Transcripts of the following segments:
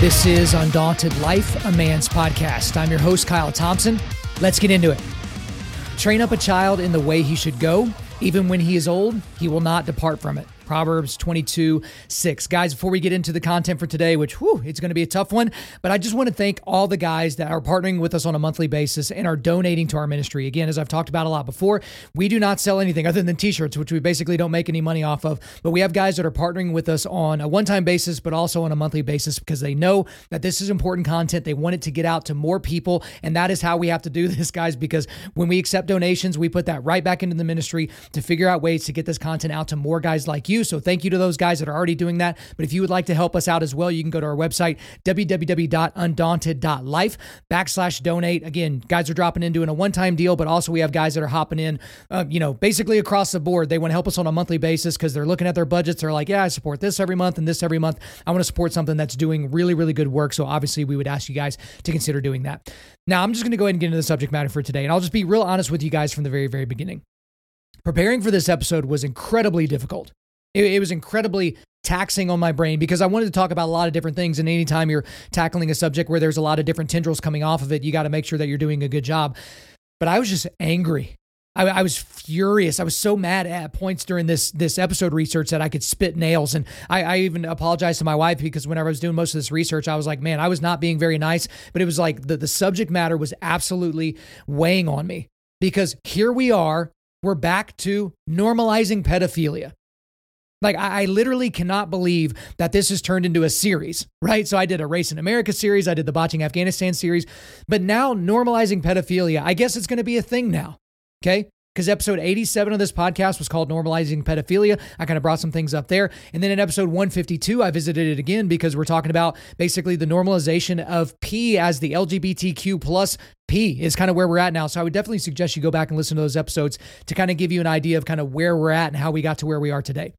This is Undaunted Life, a Man's Podcast. I'm your host, Kyle Thompson. Let's get into it. Train up a child in the way he should go. Even when he is old, he will not depart from it. Proverbs 22, 6. Guys, before we get into the content for today, which, whew, it's going to be a tough one, but I just want to thank all the guys that are partnering with us on a monthly basis and are donating to our ministry. Again, as I've talked about a lot before, we do not sell anything other than t shirts, which we basically don't make any money off of. But we have guys that are partnering with us on a one time basis, but also on a monthly basis because they know that this is important content. They want it to get out to more people. And that is how we have to do this, guys, because when we accept donations, we put that right back into the ministry to figure out ways to get this content out to more guys like you. So thank you to those guys that are already doing that. But if you would like to help us out as well, you can go to our website, www.undaunted.life backslash donate. Again, guys are dropping in doing a one time deal, but also we have guys that are hopping in, uh, you know, basically across the board. They want to help us on a monthly basis because they're looking at their budgets. They're like, yeah, I support this every month and this every month. I want to support something that's doing really, really good work. So obviously, we would ask you guys to consider doing that. Now, I'm just going to go ahead and get into the subject matter for today. And I'll just be real honest with you guys from the very, very beginning. Preparing for this episode was incredibly difficult. It, it, was incredibly taxing on my brain because I wanted to talk about a lot of different things. And anytime you're tackling a subject where there's a lot of different tendrils coming off of it, you got to make sure that you're doing a good job. But I was just angry. I, I, was furious. I was so mad at points during this this episode research that I could spit nails. And I, I even apologized to my wife because whenever I was doing most of this research, I was like, man, I was not being very nice. But it was like the, the subject matter was absolutely weighing on me because here we are. We're back to normalizing pedophilia. Like, I, I, literally cannot believe that this has turned into a series, right? So, I did a Race in America series, I did the Botching Afghanistan series, but now normalizing pedophilia, I guess it's going to be a thing now, okay? Because episode 87 of this podcast was called Normalizing Pedophilia. I kind of brought some things up there. And then in episode 152, I visited it again because we're talking about basically the normalization of P as the LGBTQ plus P is kind of where we're at now. So I would definitely suggest you go back and listen to those episodes to kind of give you an idea of kind of where we're at and how we got to where we are today.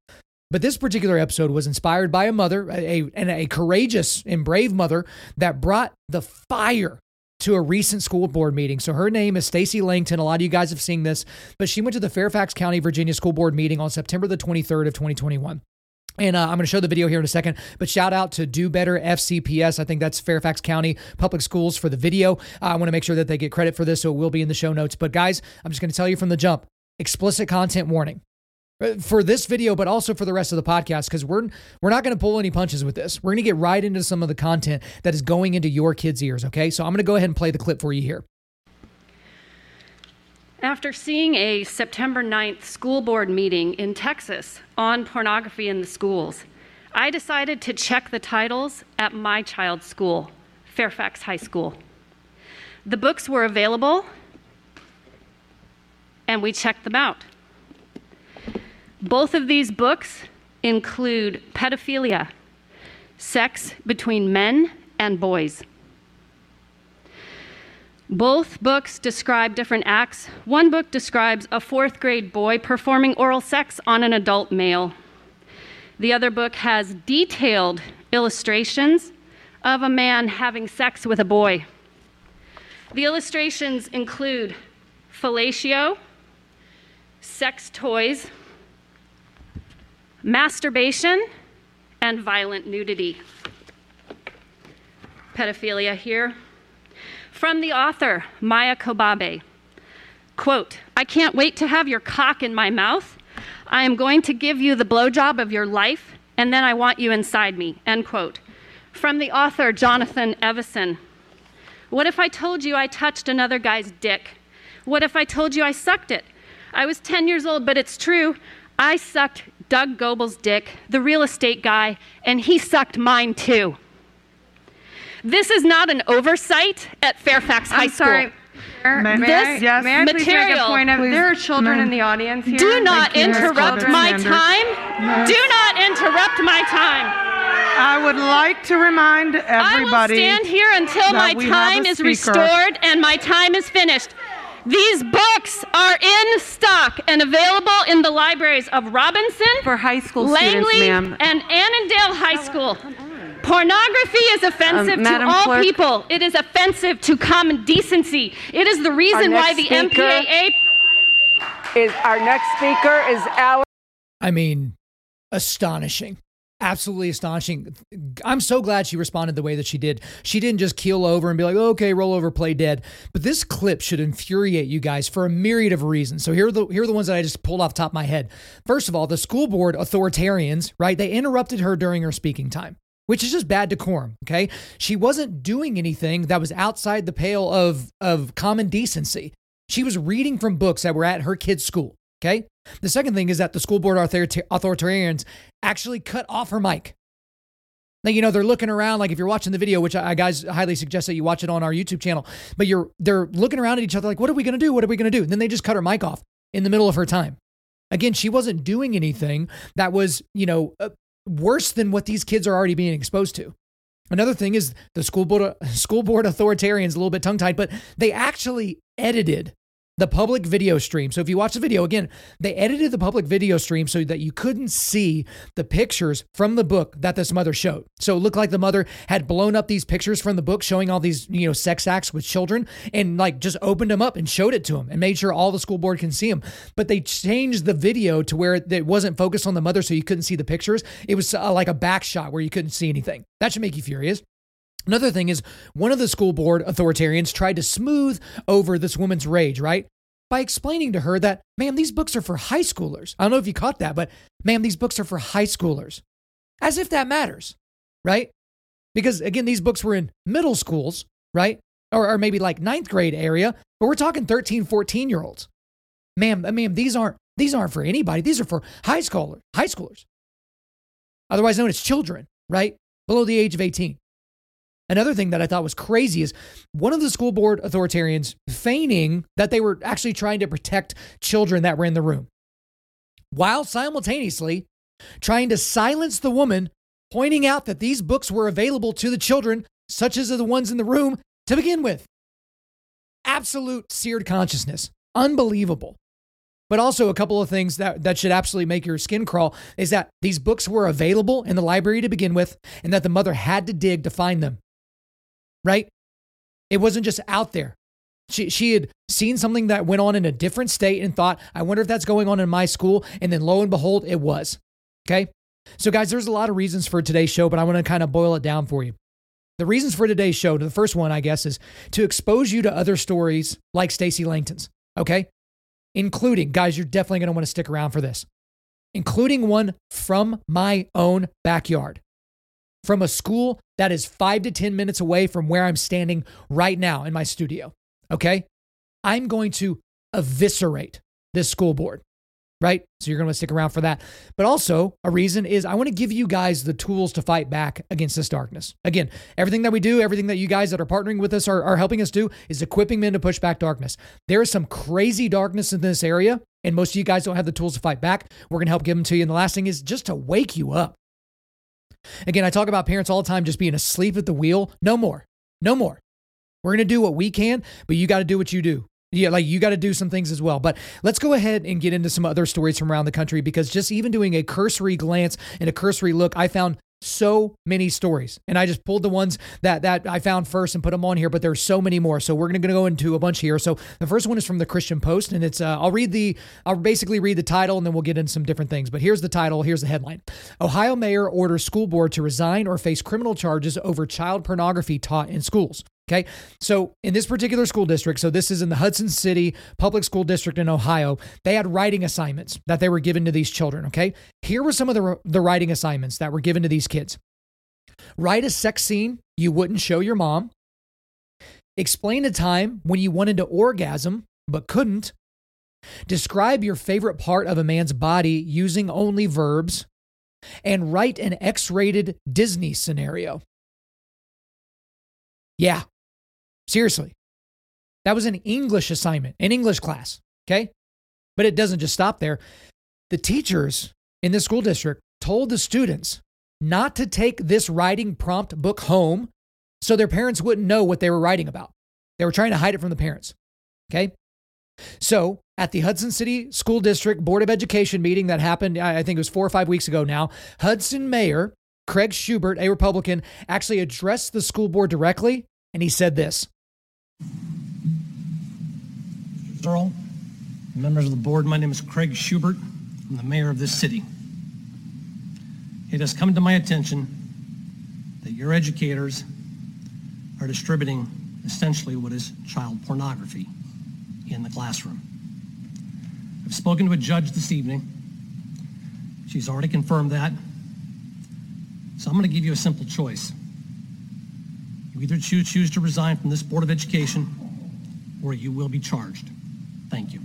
But this particular episode was inspired by a mother, a, and a courageous and brave mother that brought the fire to a recent school board meeting. So her name is Stacy Langton. A lot of you guys have seen this, but she went to the Fairfax County, Virginia school board meeting on September the 23rd of 2021. And uh, I'm going to show the video here in a second, but shout out to Do Better FCPS. I think that's Fairfax County Public Schools for the video. Uh, I want to make sure that they get credit for this, so it will be in the show notes. But guys, I'm just going to tell you from the jump explicit content warning. Uh, for this video, but also for the rest of the podcast, because we're we're not going to pull any punches with this. We're going to get right into some of the content that is going into your kids' ears. Okay, so I'm going to go ahead and play the clip for you here. After seeing a September 9th school board meeting in Texas on pornography in the schools, I decided to check the titles at my child's school, Fairfax High School. The books were available, and we checked them out. Both of these books include pedophilia, sex between men and boys. Both books describe different acts. One book describes a fourth grade boy performing oral sex on an adult male. The other book has detailed illustrations of a man having sex with a boy. The illustrations include fellatio, sex toys, masturbation, and violent nudity. Pedophilia here. From the author, Maia Kobabe. Quote, I can't wait to have your cock in my mouth. I am going to give you the blowjob of your life, and then I want you inside me. End quote. From the author, Jonathan Evison. What if I told you I touched another guy's dick? What if I told you I sucked it? I was 10 years old, but it's true. I sucked Doug Goebel's dick, the real estate guy, and he sucked mine too. This is not an oversight at Fairfax High I'm sorry. School. Mayor, May- may This I, yes. may I please make a material- point of, Please, there are children ma'am. in the audience here. Do not you. Interrupt my Standard. time. Do not interrupt my time. I would like to remind everybody. I will stand here until my time is restored and my time is finished. These books are in stock and available in the libraries of Robinson, For high school Langley, students, ma'am. and Annandale High School. Pornography is offensive Um, to all Clerk. people. It is offensive to common decency. It is the reason why the speaker- MPAA is our next speaker is Alex. I mean, astonishing. Absolutely astonishing. I'm so glad she responded the way that she did. She didn't just keel over and be like, okay, roll over, play dead. But this clip should infuriate you guys for a myriad of reasons. So here are the here are the ones that I just pulled off top of my head. First of all, the school board authoritarians, right? They interrupted her during her speaking time. Which is just bad decorum, okay? She wasn't doing anything that was outside the pale of, of common decency. She was reading from books that were at her kid's school, okay? The second thing is that the school board authoritarians actually cut off her mic. Like, you know, they're looking around, like if you're watching the video, which I, I guys highly suggest that you watch it on our YouTube channel, but you're they're looking around at each other like, what are we gonna do? What are we gonna do? And then they just cut her mic off in the middle of her time. Again, she wasn't doing anything that was, you know, uh, worse than what these kids are already being exposed to. Another thing is the school board school board authoritarians a little bit tongue tied, but they actually edited the public video stream. So if you watch the video again, they edited the public video stream so that you couldn't see the pictures from the book that this mother showed. So it looked like the mother had blown up these pictures from the book showing all these, you know, sex acts with children and like just opened them up and showed it to them and made sure all the school board can see them. But they changed the video to where it wasn't focused on the mother so you couldn't see the pictures. It was uh, like a back shot where you couldn't see anything. That should make you furious. Another thing is one of the school board authoritarians tried to smooth over this woman's rage, right? By explaining to her that, ma'am, these books are for high schoolers. I don't know if you caught that, but ma'am, these books are for high schoolers. As if that matters, right? Because again, these books were in middle schools, right? Or, or maybe like ninth grade area, but we're talking 13, 14 year olds. Ma'am, uh, ma'am, these aren't these aren't for anybody. These are for high schoolers, high schoolers. Otherwise known as children, right? Below the age of 18. Another thing that I thought was crazy is one of the school board authoritarians feigning that they were actually trying to protect children that were in the room, while simultaneously trying to silence the woman, pointing out that these books were available to the children, such as the ones in the room, to begin with. Absolute seared consciousness. Unbelievable. But also, a couple of things that, that should absolutely make your skin crawl is that these books were available in the library to begin with, and that the mother had to dig to find them right? It wasn't just out there. She, she had seen something that went on in a different state and thought, I wonder if that's going on in my school. And then lo and behold, it was. Okay. So, guys, there's a lot of reasons for today's show, but I want to kind of boil it down for you. The reasons for today's show, the first one, I guess, is to expose you to other stories like Stacy Langton's. Okay. Including, guys, you're definitely going to want to stick around for this, including one from my own backyard from a school that is five to 10 minutes away from where I'm standing right now in my studio. Okay. I'm going to eviscerate this school board, right? So you're going to stick around for that. But also, a reason is I want to give you guys the tools to fight back against this darkness. Again, everything that we do, everything that you guys that are partnering with us are, are helping us do is equipping men to push back darkness. There is some crazy darkness in this area, and most of you guys don't have the tools to fight back. We're going to help give them to you. And the last thing is just to wake you up. Again, I talk about parents all the time just being asleep at the wheel. No more. No more. We're going to do what we can, but you got to do what you do. Yeah, like you got to do some things as well. But let's go ahead and get into some other stories from around the country because just even doing a cursory glance and a cursory look, I found so many stories. And i just pulled the ones that that i found first and put them on here but there's so many more. So we're going to go into a bunch here. So the first one is from the christian post and it's uh, i'll read the i'll basically read the title and then we'll get into some different things. But here's the title here's the headline. Ohio mayor orders school board to resign or face criminal charges over child pornography taught in schools Okay. So in this particular school district, so this is in the Hudson City Public School District in Ohio, they had writing assignments that they were given to these children. Okay. Here were some of the, the writing assignments that were given to these kids write a sex scene you wouldn't show your mom, explain a time when you wanted to orgasm but couldn't, describe your favorite part of a man's body using only verbs, and write an X rated Disney scenario. Yeah. Seriously. That was an English assignment, an English class. Okay. But it doesn't just stop there. The teachers in this school district told the students not to take this writing prompt book home so their parents wouldn't know what they were writing about. They were trying to hide it from the parents. Okay. So at the Hudson City School District Board of Education meeting that happened, I think it was four or five weeks ago now, Hudson Mayor Craig Shubert, a Republican, actually addressed the school board directly, and he said this. Earl, members of the board, my name is Craig Shubert. I'm the mayor of this city. It has come to my attention that your educators are distributing essentially what is child pornography in the classroom. I've spoken to a judge this evening. She's already confirmed that. So I'm going to give you a simple choice. You either choose, choose to resign from this Board of Education or you will be charged. Thank you.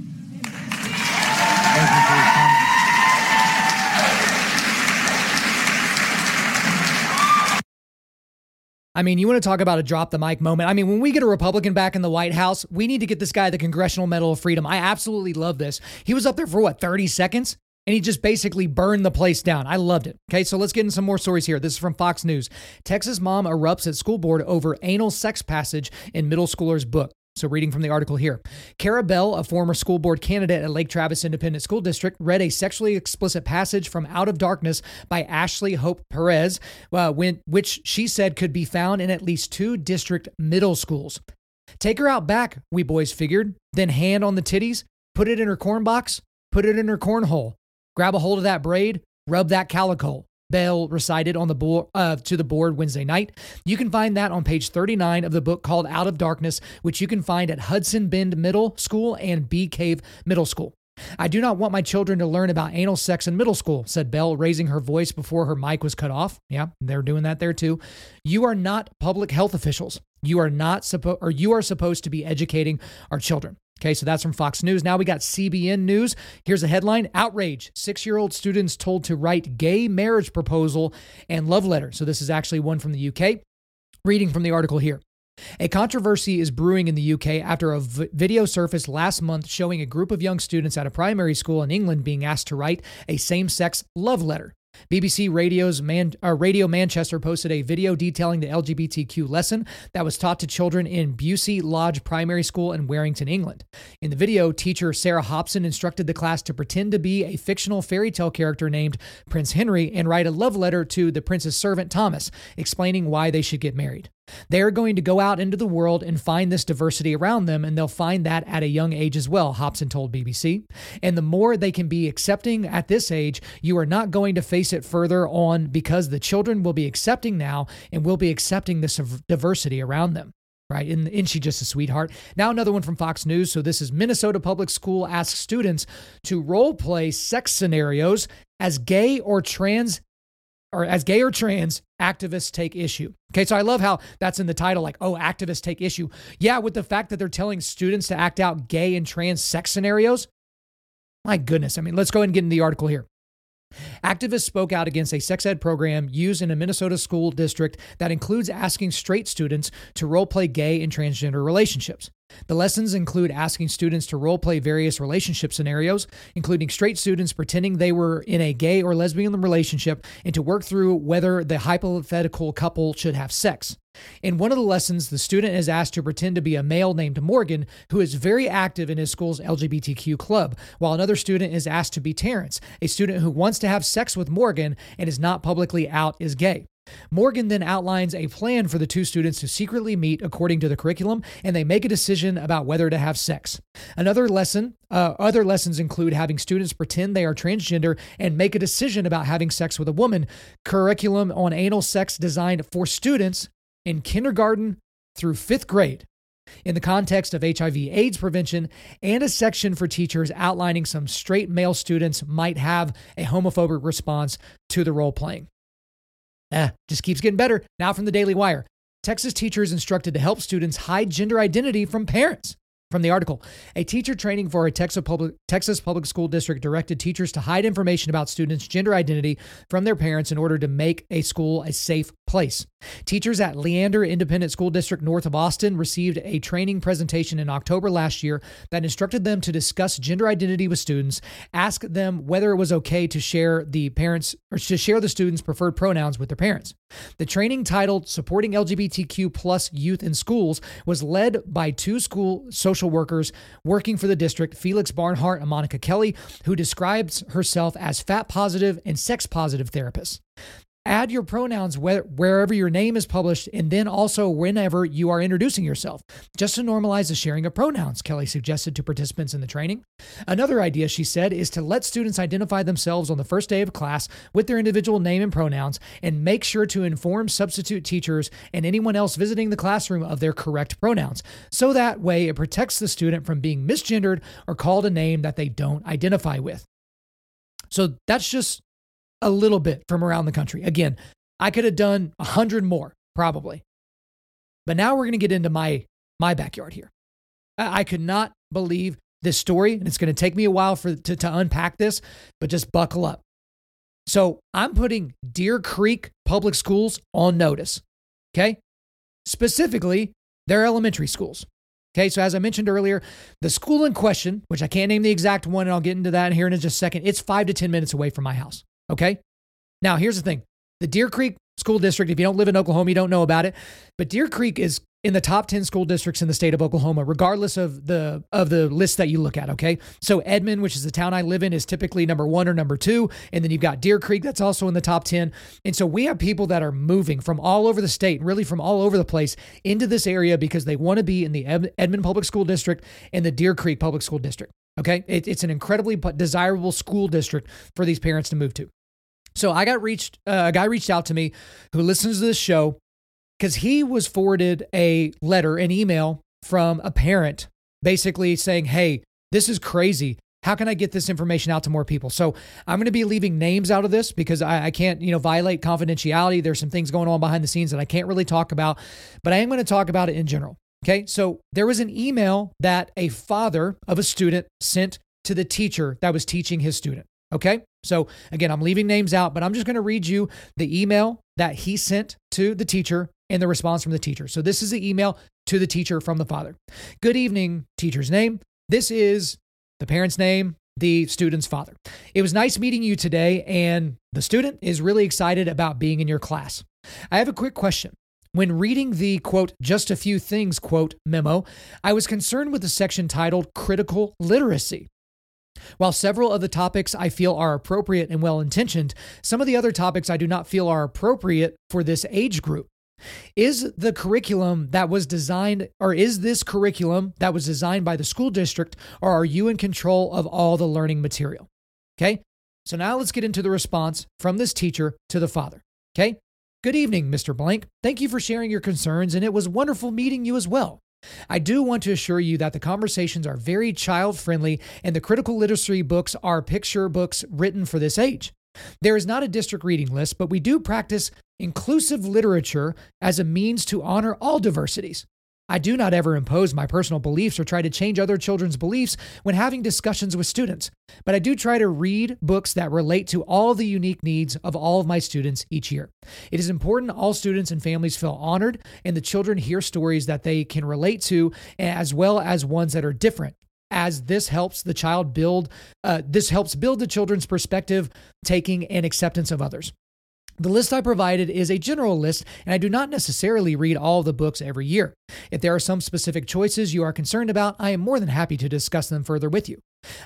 I mean, you want to talk about a drop the mic moment. I mean, when we get a Republican back in the White House, we need to get this guy the Congressional Medal of Freedom. I absolutely love this. He was up there for what, 30 seconds? And he just basically burned the place down. I loved it. Okay, so let's get in some more stories here. This is from Fox News. Texas mom erupts at school board over anal sex passage in middle schooler's book. So, reading from the article here Kara Bell, a former school board candidate at Lake Travis Independent School District, read a sexually explicit passage from Out of Darkness by Ashley Hope Perez, uh, when, which she said could be found in at least two district middle schools. Take her out back, we boys figured, then hand on the titties, put it in her corn box, put it in her cornhole, grab a hold of that braid, rub that calico. Bell recited on the board uh, to the board Wednesday night. You can find that on page 39 of the book called Out of Darkness, which you can find at Hudson Bend Middle School and Bee Cave Middle School. I do not want my children to learn about anal sex in middle school, said Bell, raising her voice before her mic was cut off. Yeah, they're doing that there too. You are not public health officials. You are not supposed or you are supposed to be educating our children. Okay, so that's from Fox News. Now we got CBN News. Here's a headline Outrage. Six year old students told to write gay marriage proposal and love letter. So this is actually one from the UK. Reading from the article here. A controversy is brewing in the UK after a v- video surfaced last month showing a group of young students at a primary school in England being asked to write a same sex love letter. BBC Radio's Man, uh, Radio Manchester posted a video detailing the LGBTQ lesson that was taught to children in Bewsey Lodge Primary School in Warrington, England. In the video, teacher Sarah Hobson instructed the class to pretend to be a fictional fairy tale character named Prince Henry and write a love letter to the prince's servant Thomas, explaining why they should get married. They're going to go out into the world and find this diversity around them, and they'll find that at a young age as well, Hobson told BBC. And the more they can be accepting at this age, you are not going to face it further on because the children will be accepting now and will be accepting this diversity around them. Right. And, and she just a sweetheart. Now, another one from Fox News. So, this is Minnesota Public School asks students to role play sex scenarios as gay or trans or as gay or trans activists take issue. Okay, so I love how that's in the title, like, oh, activists take issue. Yeah, with the fact that they're telling students to act out gay and trans sex scenarios. My goodness. I mean, let's go ahead and get into the article here. Activists spoke out against a sex ed program used in a Minnesota school district that includes asking straight students to role play gay and transgender relationships. The lessons include asking students to role play various relationship scenarios, including straight students pretending they were in a gay or lesbian relationship, and to work through whether the hypothetical couple should have sex. In one of the lessons, the student is asked to pretend to be a male named Morgan, who is very active in his school's LGBTQ club, while another student is asked to be Terrence, a student who wants to have sex with Morgan and is not publicly out as gay. Morgan then outlines a plan for the two students to secretly meet according to the curriculum, and they make a decision about whether to have sex. Another lesson, uh, other lessons include having students pretend they are transgender and make a decision about having sex with a woman. Curriculum on anal sex designed for students in kindergarten through fifth grade. In the context of HIV/AIDS prevention, and a section for teachers outlining some straight male students might have a homophobic response to the role playing. Eh, just keeps getting better. Now from the Daily Wire. Texas teachers instructed to help students hide gender identity from parents. From the article. A teacher training for a Texas public, Texas public school district directed teachers to hide information about students' gender identity from their parents in order to make a school a safe place. Teachers at Leander Independent School District north of Austin received a training presentation in October last year that instructed them to discuss gender identity with students, ask them whether it was okay to share the parents or to share the students' preferred pronouns with their parents. The training titled Supporting LGBTQ plus Youth in Schools was led by two school social workers working for the district, Felix Barnhart and Monica Kelly, who describes herself as fat positive and sex positive therapists. Add your pronouns wherever your name is published and then also whenever you are introducing yourself, just to normalize the sharing of pronouns, Kelly suggested to participants in the training. Another idea, she said, is to let students identify themselves on the first day of class with their individual name and pronouns and make sure to inform substitute teachers and anyone else visiting the classroom of their correct pronouns. So that way it protects the student from being misgendered or called a name that they don't identify with. So that's just a little bit from around the country. Again, I could have done a hundred more probably, but now we're going to get into my my backyard here. I, I could not believe this story, and it's going to take me a while for to, to unpack this, but just buckle up. So I'm putting Deer Creek Public Schools on notice. Okay, specifically their elementary schools. Okay, so as I mentioned earlier, the school in question, which I can't name the exact one, and I'll get into that here in just a second, it's five to 10 minutes away from my house. Okay. Now, here's the thing the Deer Creek School District, if you don't live in Oklahoma, you don't know about it, but Deer Creek is in the top 10 school districts in the state of Oklahoma, regardless of the of the list that you look at. Okay. So Edmond, which is the town I live in, is typically number one or number two. And then you've got Deer Creek, that's also in the top 10. And so we have people that are moving from all over the state, really from all over the place, into this area because they want to be in the Edmond Public School District and the Deer Creek Public School District. Okay. It, it's an incredibly desirable school district for these parents to move to. So I got reached, uh, a guy reached out to me who listens to this show because he was forwarded a letter, an email from a parent basically saying, Hey, this is crazy. How can I get this information out to more people? So I'm going to be leaving names out of this because I, I, can't, you know, violate confidentiality. There's some things going on behind the scenes that I can't really talk about, but I am going to talk about it in general. Okay. So there was an email that a father of a student sent to the teacher that was teaching his student. Okay. So again, I'm leaving names out, but I'm just going to read you the email that he sent to the teacher and the response from the teacher. So this is the email to the teacher from the father. Good evening, teacher's name. This is the parent's name, the student's father. It was nice meeting you today, and the student is really excited about being in your class. I have a quick question. When reading the quote, just a few things quote memo, I was concerned with the section titled Critical Literacy. While several of the topics I feel are appropriate and well intentioned, some of the other topics I do not feel are appropriate for this age group. Is the curriculum that was designed, or is this curriculum that was designed by the school district, or are you in control of all the learning material? Okay, so now let's get into the response from this teacher to the father. Okay, good evening, Mr. Blank. Thank you for sharing your concerns, and it was wonderful meeting you as well. I do want to assure you that the conversations are very child friendly and the critical literacy books are picture books written for this age. There is not a district reading list, but we do practice inclusive literature as a means to honor all diversities. I do not ever impose my personal beliefs or try to change other children's beliefs when having discussions with students, but I do try to read books that relate to all the unique needs of all of my students each year. It is important all students and families feel honored and the children hear stories that they can relate to as well as ones that are different as this helps the child build uh, this helps build the children's perspective taking and acceptance of others the list I provided is a general list, and I do not necessarily read all the books every year. If there are some specific choices you are concerned about, I am more than happy to discuss them further with you.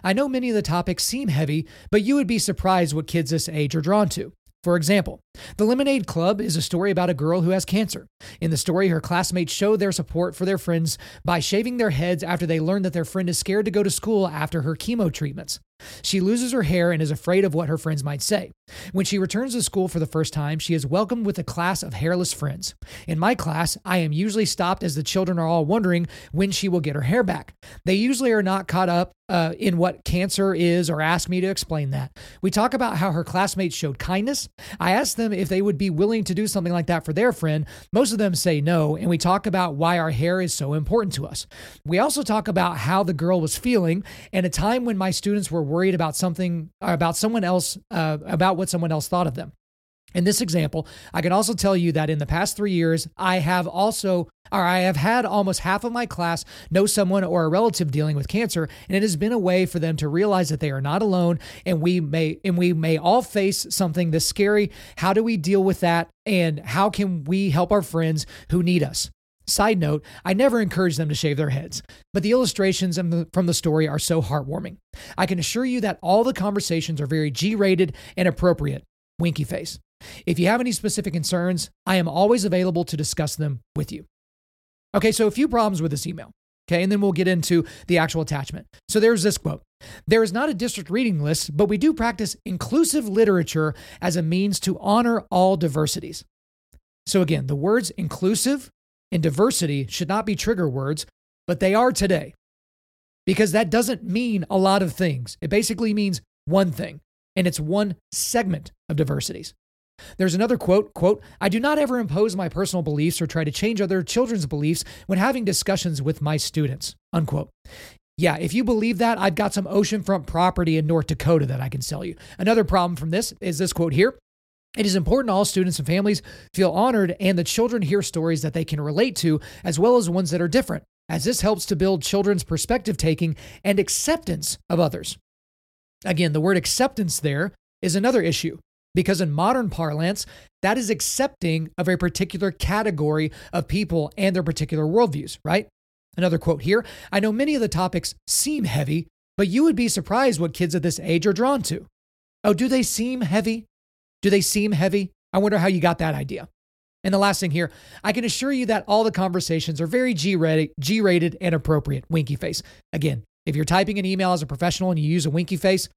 I know many of the topics seem heavy, but you would be surprised what kids this age are drawn to. For example, The Lemonade Club is a story about a girl who has cancer. In the story, her classmates show their support for their friends by shaving their heads after they learn that their friend is scared to go to school after her chemo treatments. She loses her hair and is afraid of what her friends might say. When she returns to school for the first time, she is welcomed with a class of hairless friends. In my class, I am usually stopped as the children are all wondering when she will get her hair back. They usually are not caught up uh, in what cancer is or ask me to explain that. We talk about how her classmates showed kindness. I ask them if they would be willing to do something like that for their friend. Most of them say no, and we talk about why our hair is so important to us. We also talk about how the girl was feeling and a time when my students were worried about something, about someone else, uh, about what someone else thought of them. In this example, I can also tell you that in the past three years, I have also, or I have had almost half of my class know someone or a relative dealing with cancer, and it has been a way for them to realize that they are not alone, and we may, and we may all face something this scary. How do we deal with that, and how can we help our friends who need us? Side note, I never encourage them to shave their heads, but the illustrations from the story are so heartwarming. I can assure you that all the conversations are very G rated and appropriate. Winky face. If you have any specific concerns, I am always available to discuss them with you. Okay, so a few problems with this email. Okay, and then we'll get into the actual attachment. So there's this quote There is not a district reading list, but we do practice inclusive literature as a means to honor all diversities. So again, the words inclusive and diversity should not be trigger words, but they are today. Because that doesn't mean a lot of things. It basically means one thing, and it's one segment of diversities. There's another quote, quote, I do not ever impose my personal beliefs or try to change other children's beliefs when having discussions with my students, unquote. Yeah, if you believe that, I've got some oceanfront property in North Dakota that I can sell you. Another problem from this is this quote here. It is important all students and families feel honored and the children hear stories that they can relate to, as well as ones that are different, as this helps to build children's perspective taking and acceptance of others. Again, the word acceptance there is another issue. Because in modern parlance, that is accepting of a particular category of people and their particular worldviews, right? Another quote here I know many of the topics seem heavy, but you would be surprised what kids at this age are drawn to. Oh, do they seem heavy? Do they seem heavy? I wonder how you got that idea. And the last thing here, I can assure you that all the conversations are very G rated and appropriate. Winky face. Again, if you're typing an email as a professional and you use a winky face,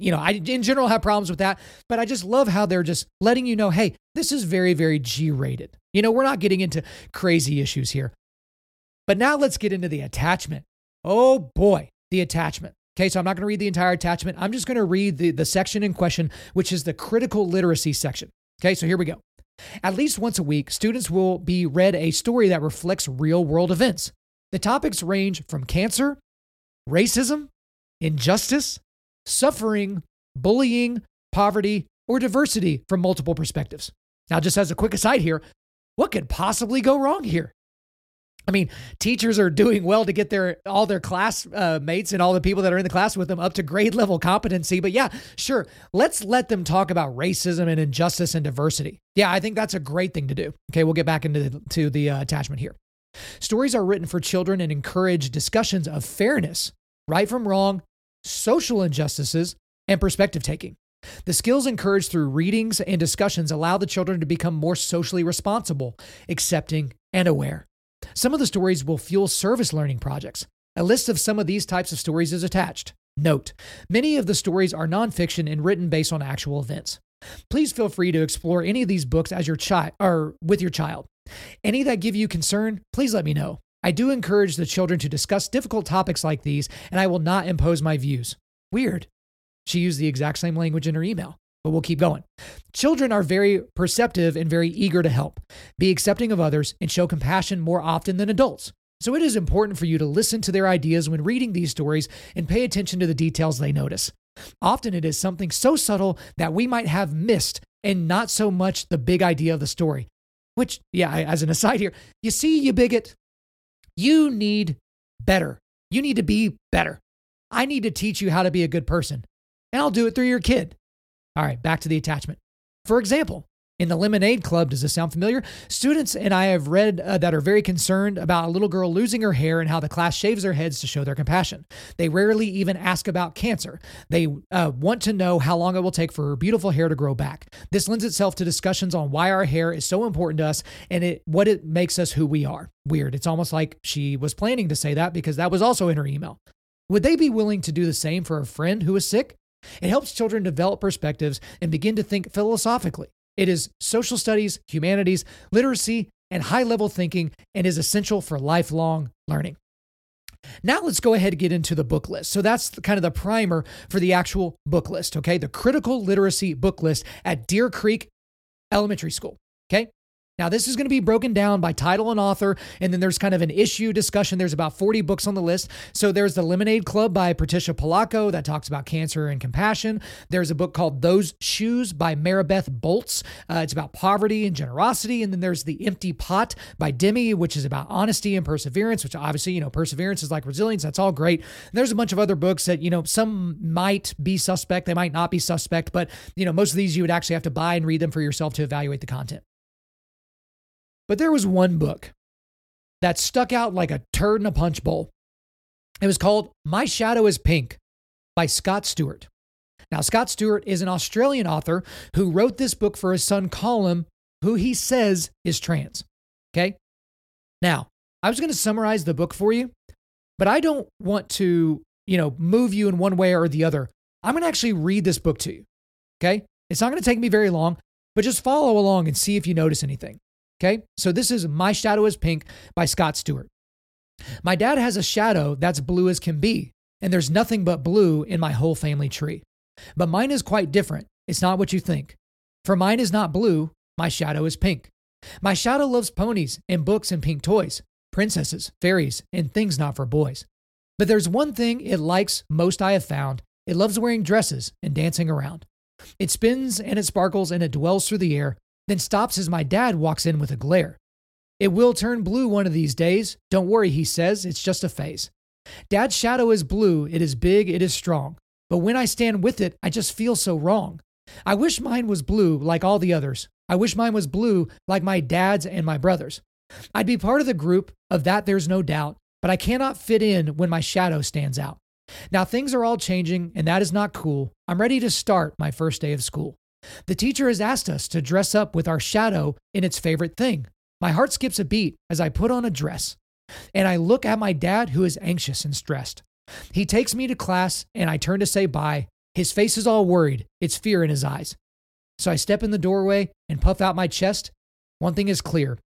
you know, I in general have problems with that, but I just love how they're just letting you know, hey, this is very, very G rated. You know, we're not getting into crazy issues here. But now let's get into the attachment. Oh boy, the attachment. Okay, so I'm not going to read the entire attachment. I'm just going to read the, the section in question, which is the critical literacy section. Okay, so here we go. At least once a week, students will be read a story that reflects real world events. The topics range from cancer, racism, injustice, suffering, bullying, poverty, or diversity from multiple perspectives. Now, just as a quick aside here, what could possibly go wrong here? I mean, teachers are doing well to get their all their class uh, mates and all the people that are in the class with them up to grade level competency. But yeah, sure, let's let them talk about racism and injustice and diversity. Yeah, I think that's a great thing to do. Okay, we'll get back into the, to the uh, attachment here. Stories are written for children and encourage discussions of fairness, right from wrong, social injustices, and perspective taking. The skills encouraged through readings and discussions allow the children to become more socially responsible, accepting, and aware. Some of the stories will fuel service learning projects. A list of some of these types of stories is attached. Note, many of the stories are nonfiction and written based on actual events. Please feel free to explore any of these books as your child or with your child. Any that give you concern, please let me know. I do encourage the children to discuss difficult topics like these, and I will not impose my views. Weird. She used the exact same language in her email, but we'll keep going. Children are very perceptive and very eager to help, be accepting of others, and show compassion more often than adults. So it is important for you to listen to their ideas when reading these stories and pay attention to the details they notice. Often it is something so subtle that we might have missed and not so much the big idea of the story. Which, yeah, as an aside here, you see, you bigot, you need better. You need to be better. I need to teach you how to be a good person, and I'll do it through your kid. All right, back to the attachment. For example, in the Lemonade Club, does this sound familiar? Students and I have read uh, that are very concerned about a little girl losing her hair and how the class shaves their heads to show their compassion. They rarely even ask about cancer. They uh, want to know how long it will take for her beautiful hair to grow back. This lends itself to discussions on why our hair is so important to us and it, what it makes us who we are. Weird. It's almost like she was planning to say that because that was also in her email. Would they be willing to do the same for a friend who is sick? It helps children develop perspectives and begin to think philosophically. It is social studies, humanities, literacy, and high level thinking, and is essential for lifelong learning. Now let's go ahead and get into the book list. So that's kind of the primer for the actual book list, okay? The critical literacy book list at Deer Creek Elementary School, okay? Now, this is going to be broken down by title and author, and then there's kind of an issue discussion. There's about 40 books on the list. So there's The Lemonade Club by Patricia Polacco that talks about cancer and compassion. There's a book called Those Shoes by Maribeth Boelts. Uh, it's about poverty and generosity. And then there's The Empty Pot by Demi, which is about honesty and perseverance, which obviously, you know, perseverance is like resilience. That's all great. And there's a bunch of other books that, you know, some might be suspect, they might not be suspect, but, you know, most of these you would actually have to buy and read them for yourself to evaluate the content. But there was one book that stuck out like a turd in a punch bowl. It was called My Shadow is Pink by Scott Stewart. Now, Scott Stewart is an Australian author who wrote this book for his son Colin, who he says is trans. Okay. Now, I was going to summarize the book for you, but I don't want to, you know, move you in one way or the other. I'm going to actually read this book to you. Okay. It's not going to take me very long, but just follow along and see if you notice anything. Okay. So this is My Shadow is Pink by Scott Stewart. My dad has a shadow that's blue as can be, and there's nothing but blue in my whole family tree. But mine is quite different. It's not what you think. For mine is not blue, my shadow is pink. My shadow loves ponies and books and pink toys, princesses, fairies, and things not for boys. But there's one thing it likes most I have found it loves wearing dresses and dancing around. It spins and it sparkles and it dwells through the air, then stops as my dad walks in with a glare. It will turn blue one of these days. Don't worry, he says, it's just a phase. Dad's shadow is blue, it is big, it is strong. But when I stand with it, I just feel so wrong. I wish mine was blue like all the others. I wish mine was blue like my dad's and my brother's. I'd be part of the group, of that there's no doubt, but I cannot fit in when my shadow stands out. Now things are all changing, and that is not cool. I'm ready to start my first day of school. The teacher has asked us to dress up with our shadow in its favorite thing. My heart skips a beat as I put on a dress, and I look at my dad who is anxious and stressed. He takes me to class, and I turn to say bye. His face is all worried, it's fear in his eyes. So I step in the doorway and puff out my chest. One thing is clear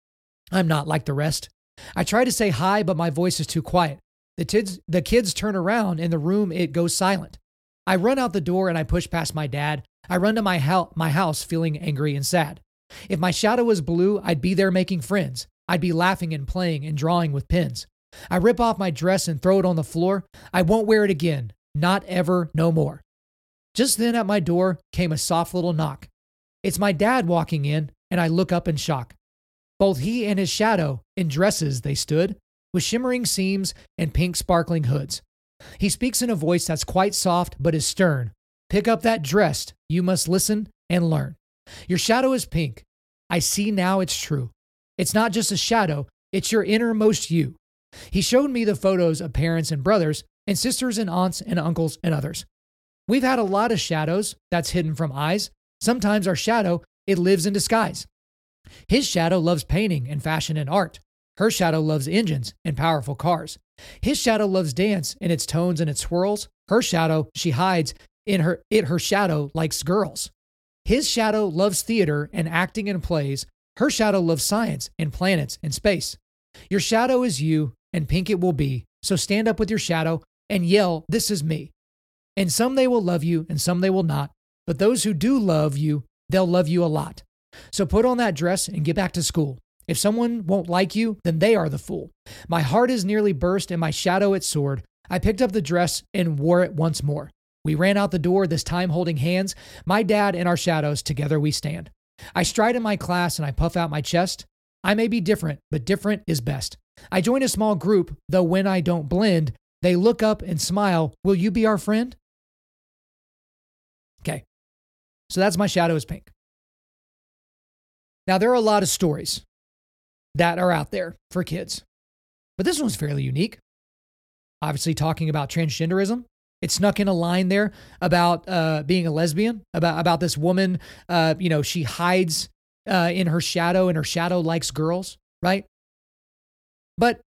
I'm not like the rest. I try to say hi, but my voice is too quiet. The kids, the kids turn around. In the room, it goes silent. I run out the door and I push past my dad. I run to my, ho- my house feeling angry and sad. If my shadow was blue, I'd be there making friends. I'd be laughing and playing and drawing with pens. I rip off my dress and throw it on the floor. I won't wear it again. Not ever, no more. Just then at my door came a soft little knock. It's my dad walking in, and I look up in shock. Both he and his shadow, in dresses they stood, with shimmering seams and pink sparkling hoods. He speaks in a voice that's quite soft but is stern. Pick up that dress. You must listen and learn. Your shadow is pink. I see now it's true. It's not just a shadow, it's your innermost you. He showed me the photos of parents and brothers, and sisters and aunts and uncles and others. We've had a lot of shadows that's hidden from eyes. Sometimes our shadow, it lives in disguise. His shadow loves painting and fashion and art. Her shadow loves engines and powerful cars. His shadow loves dance and its tones and its swirls. Her shadow, she hides in her it her shadow likes girls. His shadow loves theater and acting and plays. Her shadow loves science and planets and space. Your shadow is you, and pink it will be. So stand up with your shadow and yell, This is me. And some they will love you, and some they will not. But those who do love you, they'll love you a lot. So put on that dress and get back to school. If someone won't like you, then they are the fool. My heart is nearly burst and my shadow it soared. I picked up the dress and wore it once more. We ran out the door, this time holding hands. My dad and our shadows, together we stand. I stride in my class and I puff out my chest. I may be different, but different is best. I join a small group, though when I don't blend, they look up and smile. Will you be our friend? Okay. So that's my shadow is pink. Now, there are a lot of stories that are out there for kids, but this one's fairly unique. Obviously, talking about transgenderism. It snuck in a line there about uh, being a lesbian, about, about this woman, uh, you know, she hides uh, in her shadow and her shadow likes girls, right? But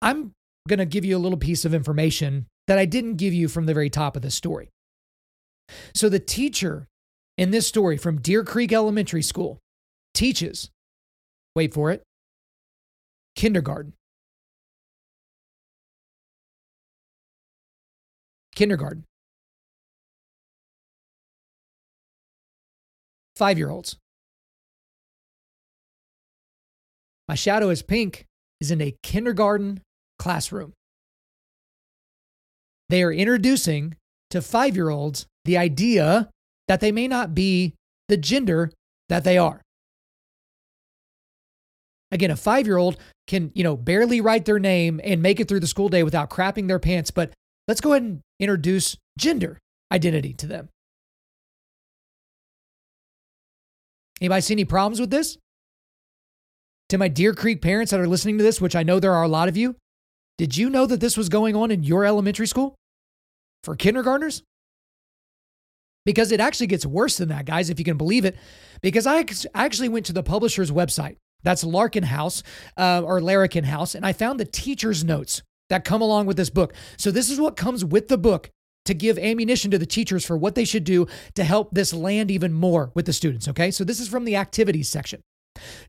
I'm to give you a little piece of information that I didn't give you from the very top of the story. So the teacher in this story from Deer Creek Elementary School teaches, wait for it, kindergarten. Kindergarten. Five year olds. My shadow is pink is in a kindergarten classroom. They are introducing to five year olds the idea that they may not be the gender that they are. Again, a five year old can, you know, barely write their name and make it through the school day without crapping their pants, but let's go ahead and introduce gender identity to them. Anybody see any problems with this? To my Deer Creek parents that are listening to this, which I know there are a lot of you, did you know that this was going on in your elementary school for kindergartners? Because it actually gets worse than that, guys, if you can believe it. Because I actually went to the publisher's website. That's Larkin House uh, or Larkin House. And I found the teacher's notes that come along with this book. So this is what comes with the book to give ammunition to the teachers for what they should do to help this land even more with the students. Okay. So this is from the activities section.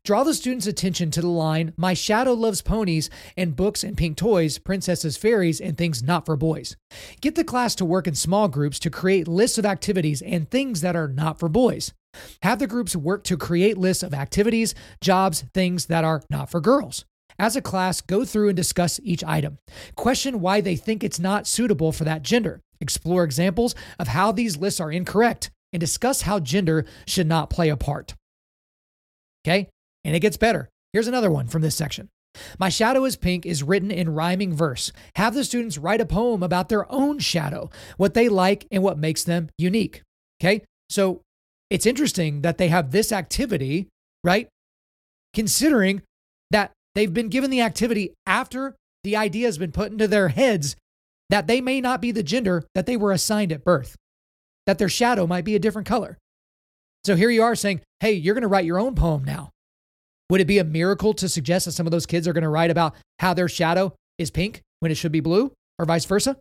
Draw the students' attention to the line, My shadow loves ponies and books and pink toys, princesses, fairies, and things not for boys. Get the class to work in small groups to create lists of activities and things that are not for boys. Have the groups work to create lists of activities, jobs, things that are not for girls. As a class, go through and discuss each item. Question why they think it's not suitable for that gender. Explore examples of how these lists are incorrect and discuss how gender should not play a part. Okay? And it gets better. Here's another one from this section. My Shadow is Pink is written in rhyming verse. Have the students write a poem about their own shadow, what they like, and what makes them unique. Okay? So it's interesting that they have this activity, right? Considering that they've been given the activity after the idea has been put into their heads that they may not be the gender that they were assigned at birth, that their shadow might be a different color. So here you are saying, hey, you're going to write your own poem now. Would it be a miracle to suggest that some of those kids are going to write about how their shadow is pink when it should be blue, or vice versa?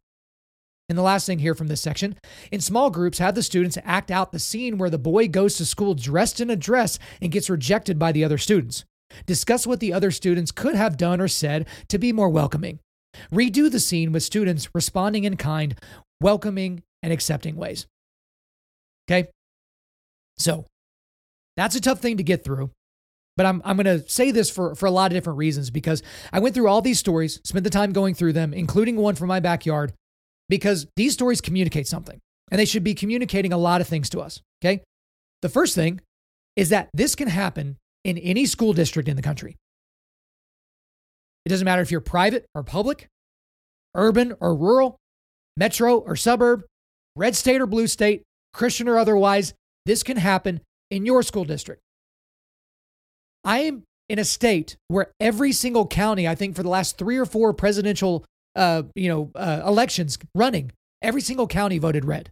And the last thing here from this section in small groups, have the students act out the scene where the boy goes to school dressed in a dress and gets rejected by the other students. Discuss what the other students could have done or said to be more welcoming. Redo the scene with students responding in kind, welcoming, and accepting ways. Okay? So that's a tough thing to get through. But I'm, I'm going to say this for, for a lot of different reasons because I went through all these stories, spent the time going through them, including one from my backyard, because these stories communicate something and they should be communicating a lot of things to us. Okay. The first thing is that this can happen in any school district in the country. It doesn't matter if you're private or public, urban or rural, metro or suburb, red state or blue state, Christian or otherwise, this can happen in your school district. I am in a state where every single county, I think for the last three or four presidential, uh, you know, uh, elections running, every single county voted red.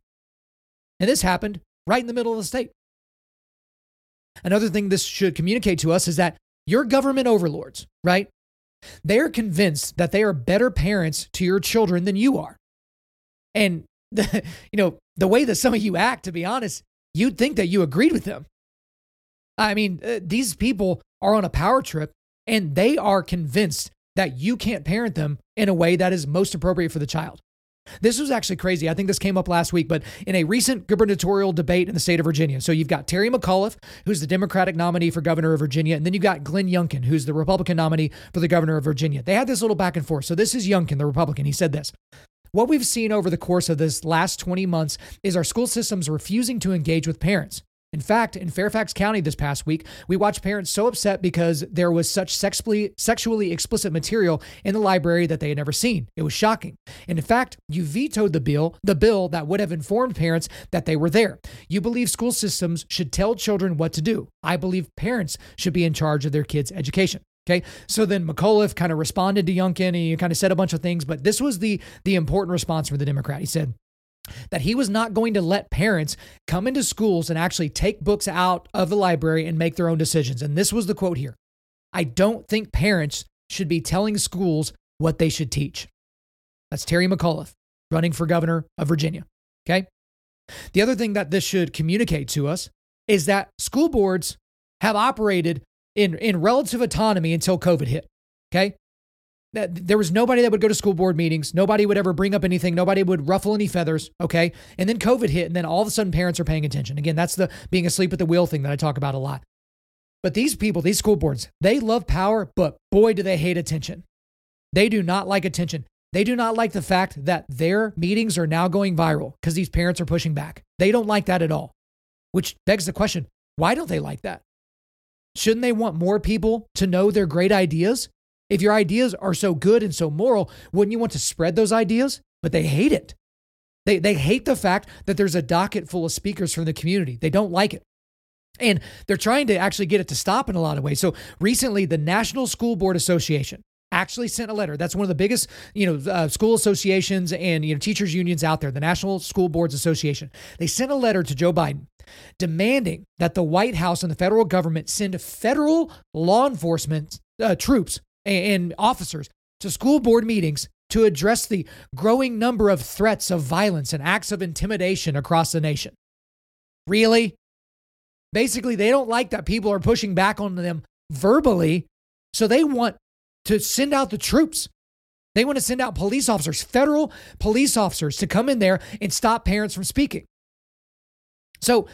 And this happened right in the middle of the state. Another thing this should communicate to us is that your government overlords, right? They are convinced that they are better parents to your children than you are. And the, you know, the way that some of you act, to be honest, you'd think that you agreed with them. I mean, uh, these people are on a power trip and they are convinced that you can't parent them in a way that is most appropriate for the child. This was actually crazy. I think this came up last week, but in a recent gubernatorial debate in the state of Virginia. So you've got Terry McAuliffe, who's the Democratic nominee for governor of Virginia, and then you've got Glenn Youngkin, who's the Republican nominee for the governor of Virginia. They had this little back and forth. So this is Youngkin, the Republican. He said this what we've seen over the course of this last 20 months is our school systems refusing to engage with parents. In fact, in Fairfax County this past week, we watched parents so upset because there was such sexually, sexually explicit material in the library that they had never seen. It was shocking. And in fact, you vetoed the bill, the bill that would have informed parents that they were there. You believe school systems should tell children what to do. I believe parents should be in charge of their kids' education. Okay. So then McAuliffe kind of responded to Youngkin and he kind of said a bunch of things, but this was the the important response from the Democrat. He said, that he was not going to let parents come into schools and actually take books out of the library and make their own decisions. And this was the quote here I don't think parents should be telling schools what they should teach. That's Terry McAuliffe. running for governor of Virginia. Okay. The other thing that this should communicate to us is that school boards have operated in, in relative autonomy until COVID hit. Okay. There was nobody that would go to school board meetings. Nobody would ever bring up anything. Nobody would ruffle any feathers. Okay. And then COVID hit, and then all of a sudden parents are paying attention. Again, that's the being asleep at the wheel thing that I talk about a lot. But these people, these school boards, they love power, but boy, do they hate attention. They do not like attention. They do not like the fact that their meetings are now going viral because these parents are pushing back. They don't like that at all, which begs the question why don't they like that? Shouldn't they want more people to know their great ideas? If your ideas are so good and so moral, wouldn't you want to spread those ideas? But they hate it. They, they hate the fact that there's a docket full of speakers from the community. They don't like it. And they're trying to actually get it to stop in a lot of ways. So recently, the National School Board Association actually sent a letter. That's one of the biggest, you know, uh, school associations and you know teachers unions out there. The National School Boards Association. They sent a letter to Joe Biden demanding that the White House and the federal government send federal law enforcement uh, troops and officers to school board meetings to address the growing number of threats of violence and acts of intimidation across the nation. Really? Basically, they don't like that people are pushing back on them verbally, so they want to send out the troops. They want to send out police officers, federal police officers, to come in there and stop parents from speaking. So,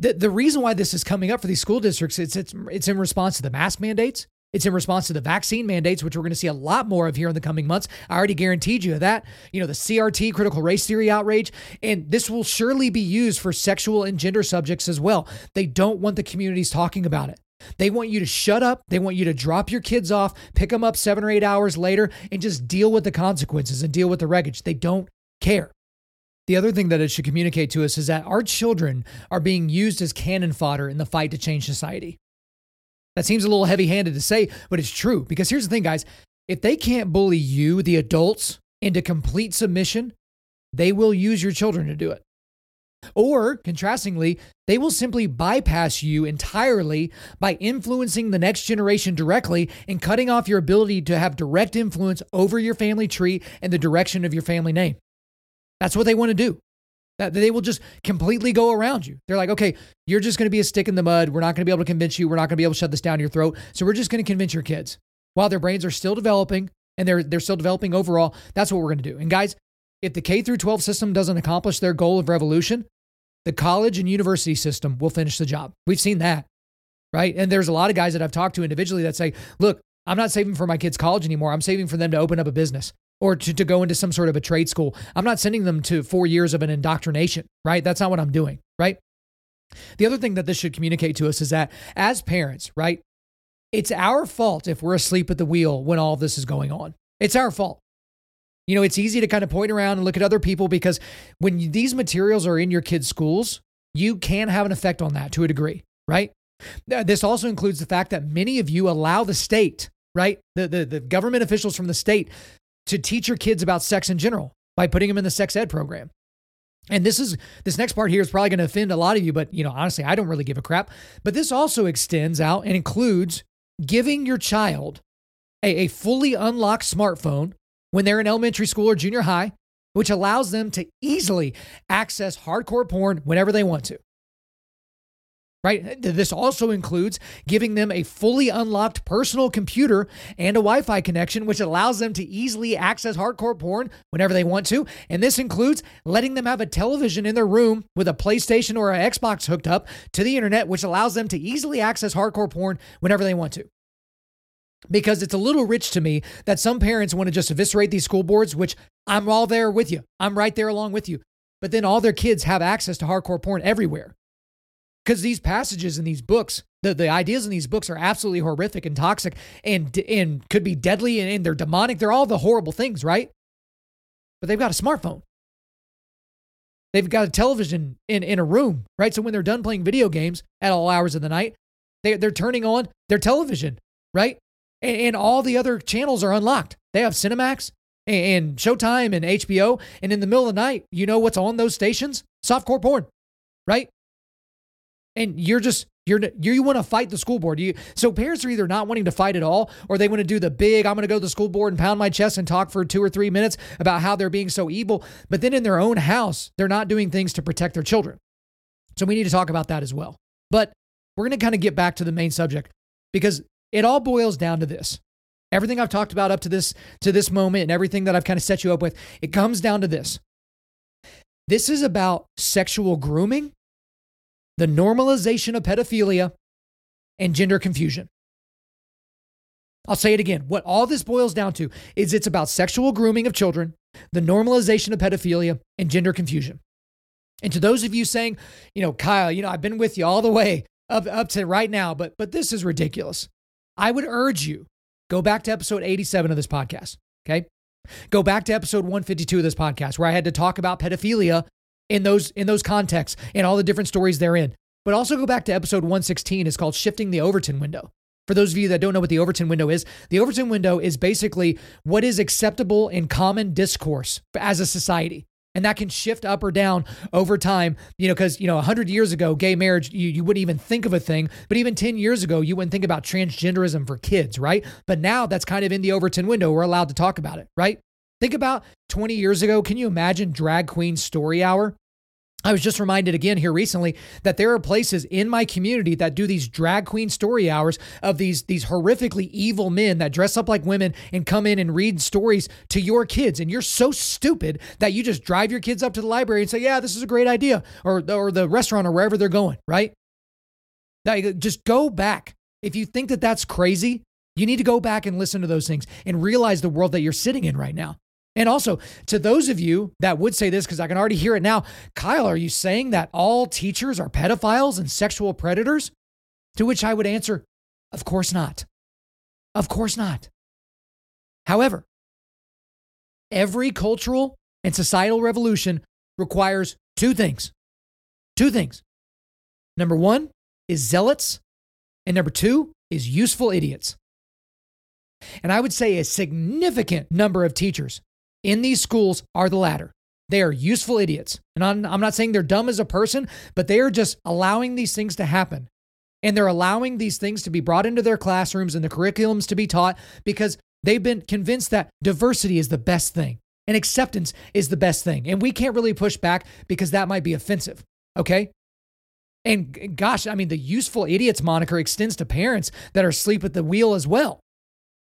the, the reason why this is coming up for these school districts, it's, it's, it's in response to the mask mandates. It's in response to the vaccine mandates, which we're going to see a lot more of here in the coming months. I already guaranteed you that. You know, the CRT, critical race theory outrage, and this will surely be used for sexual and gender subjects as well. They don't want the communities talking about it. They want you to shut up. They want you to drop your kids off, pick them up seven or eight hours later, and just deal with the consequences and deal with the wreckage. They don't care. The other thing that it should communicate to us is that our children are being used as cannon fodder in the fight to change society. That seems a little heavy handed to say, but it's true. Because here's the thing, guys if they can't bully you, the adults, into complete submission, they will use your children to do it. Or, contrastingly, they will simply bypass you entirely by influencing the next generation directly and cutting off your ability to have direct influence over your family tree and the direction of your family name. That's what they want to do that they will just completely go around you. They're like, okay, you're just going to be a stick in the mud. We're not going to be able to convince you. We're not going to be able to shut this down your throat. So we're just going to convince your kids while their brains are still developing and they're they're still developing overall. That's what we're going to do. And guys, if the K through 12 system doesn't accomplish their goal of revolution, the college and university system will finish the job. We've seen that. Right? And there's a lot of guys that I've talked to individually that say, "Look, I'm not saving for my kids' college anymore. I'm saving for them to open up a business or to, to go into some sort of a trade school. I'm not sending them to four years of an indoctrination, right? That's not what I'm doing, right? The other thing that this should communicate to us is that as parents, right, it's our fault if we're asleep at the wheel when all this is going on. It's our fault. You know, it's easy to kind of point around and look at other people because when these materials are in your kids' schools, you can have an effect on that to a degree, right? This also includes the fact that many of you allow the state, right? The, the, the government officials from the state to teach your kids about sex in general by putting them in the sex ed program. And this is this next part here is probably going to offend a lot of you, but you know, honestly, I don't really give a crap. But this also extends out and includes giving your child a, a fully unlocked smartphone when they're in elementary school or junior high, which allows them to easily access hardcore porn whenever they want to right? This also includes giving them a fully unlocked personal computer and a Wi Fi connection, which allows them to easily access hardcore porn whenever they want to. And this includes letting them have a television in their room with a PlayStation or an Xbox hooked up to the internet, which allows them to easily access hardcore porn whenever they want to. Because it's a little rich to me that some parents want to just eviscerate these school boards, which I'm all there with you. I'm right there along with you. But then all their kids have access to hardcore porn everywhere because these passages in these books, the, the ideas in these books are absolutely horrific and toxic and, and could be deadly and, and they're demonic. They're all the horrible things, right? But they've got a smartphone. They've got a television in, in a room, right? So when they're done playing video games at all hours of the night, they, they're turning on their television, right? And, and all the other channels are unlocked. They have Cinemax and, and Showtime and HBO. And in the middle of the night, you know what's on those stations? Softcore porn, right? And you're just you're you want to fight the school board. You so parents are either not wanting to fight at all, or they want to do the big. I'm going to go to the school board and pound my chest and talk for two or three minutes about how they're being so evil. But then in their own house, they're not doing things to protect their children. So we need to talk about that as well. But we're going to kind of get back to the main subject because it all boils down to this. Everything I've talked about up to this to this moment and everything that I've kind of set you up with, it comes down to this. This is about sexual grooming the normalization of pedophilia, and gender confusion. I'll say it again. What all this boils down to is it's about sexual grooming of children, the normalization of pedophilia, and gender confusion. And to those of you saying, you know, Kyle, you know, I've been with you all the way up, up to right now, but but this is ridiculous. I would urge you go back to episode 87 of this podcast. Okay. Go back to episode 152 of this podcast where I had to talk about pedophilia in those in those contexts and all the different stories they're in. But also go back to episode 116. It's called Shifting the Overton Window. For those of you that don't know what the Overton window is, the Overton window is basically what is acceptable in common discourse as a society. And that can shift up or down over time, you know, because, you know, 100 years ago, gay marriage, you, you wouldn't even think of a thing. But even 10 years ago, you wouldn't think about transgenderism for kids, right? But now that's kind of in the Overton window. We're allowed to talk about it, right? Think about 20 years ago. Can you imagine drag queen story hour? I was just reminded again here recently that there are places in my community that do these drag queen story hours of these these horrifically evil men that dress up like women and come in and read stories to your kids and you're so stupid that you just drive your kids up to the library and say, "Yeah, this is a great idea," or or the restaurant or wherever they're going, right? Now, just go back. If you think that that's crazy, you need to go back and listen to those things and realize the world that you're sitting in right now. And also, to those of you that would say this, because I can already hear it now, Kyle, are you saying that all teachers are pedophiles and sexual predators? To which I would answer, of course not. Of course not. However, every cultural and societal revolution requires two things. Two things. Number one is zealots, and number two is useful idiots. And I would say a significant number of teachers in these schools are the latter. They are useful idiots. And I'm, I'm not saying they're dumb as a person, but they are just allowing these things to happen. And they're allowing these things to be brought into their classrooms and the curriculums to be taught because they've been convinced that diversity is the best thing and acceptance is the best thing. And we can't really push back because that might be offensive. Okay. And gosh, I mean, the useful idiots moniker extends to parents that are asleep at the wheel as well.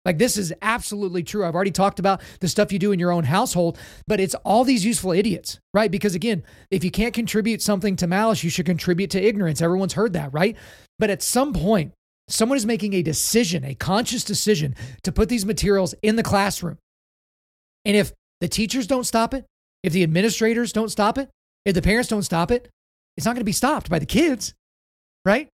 Like this is absolutely true. I've already talked about the stuff you do in your own household, but it's all these useful idiots, right? Because again, if you can't contribute something to malice, you should contribute to ignorance. Everyone's heard that, right? But at some point, someone is making a decision, a conscious decision to put these materials in the classroom. And if the teachers don't stop it, if the administrators don't stop it, if the parents don't stop it, it's not going to be stopped by the kids, right?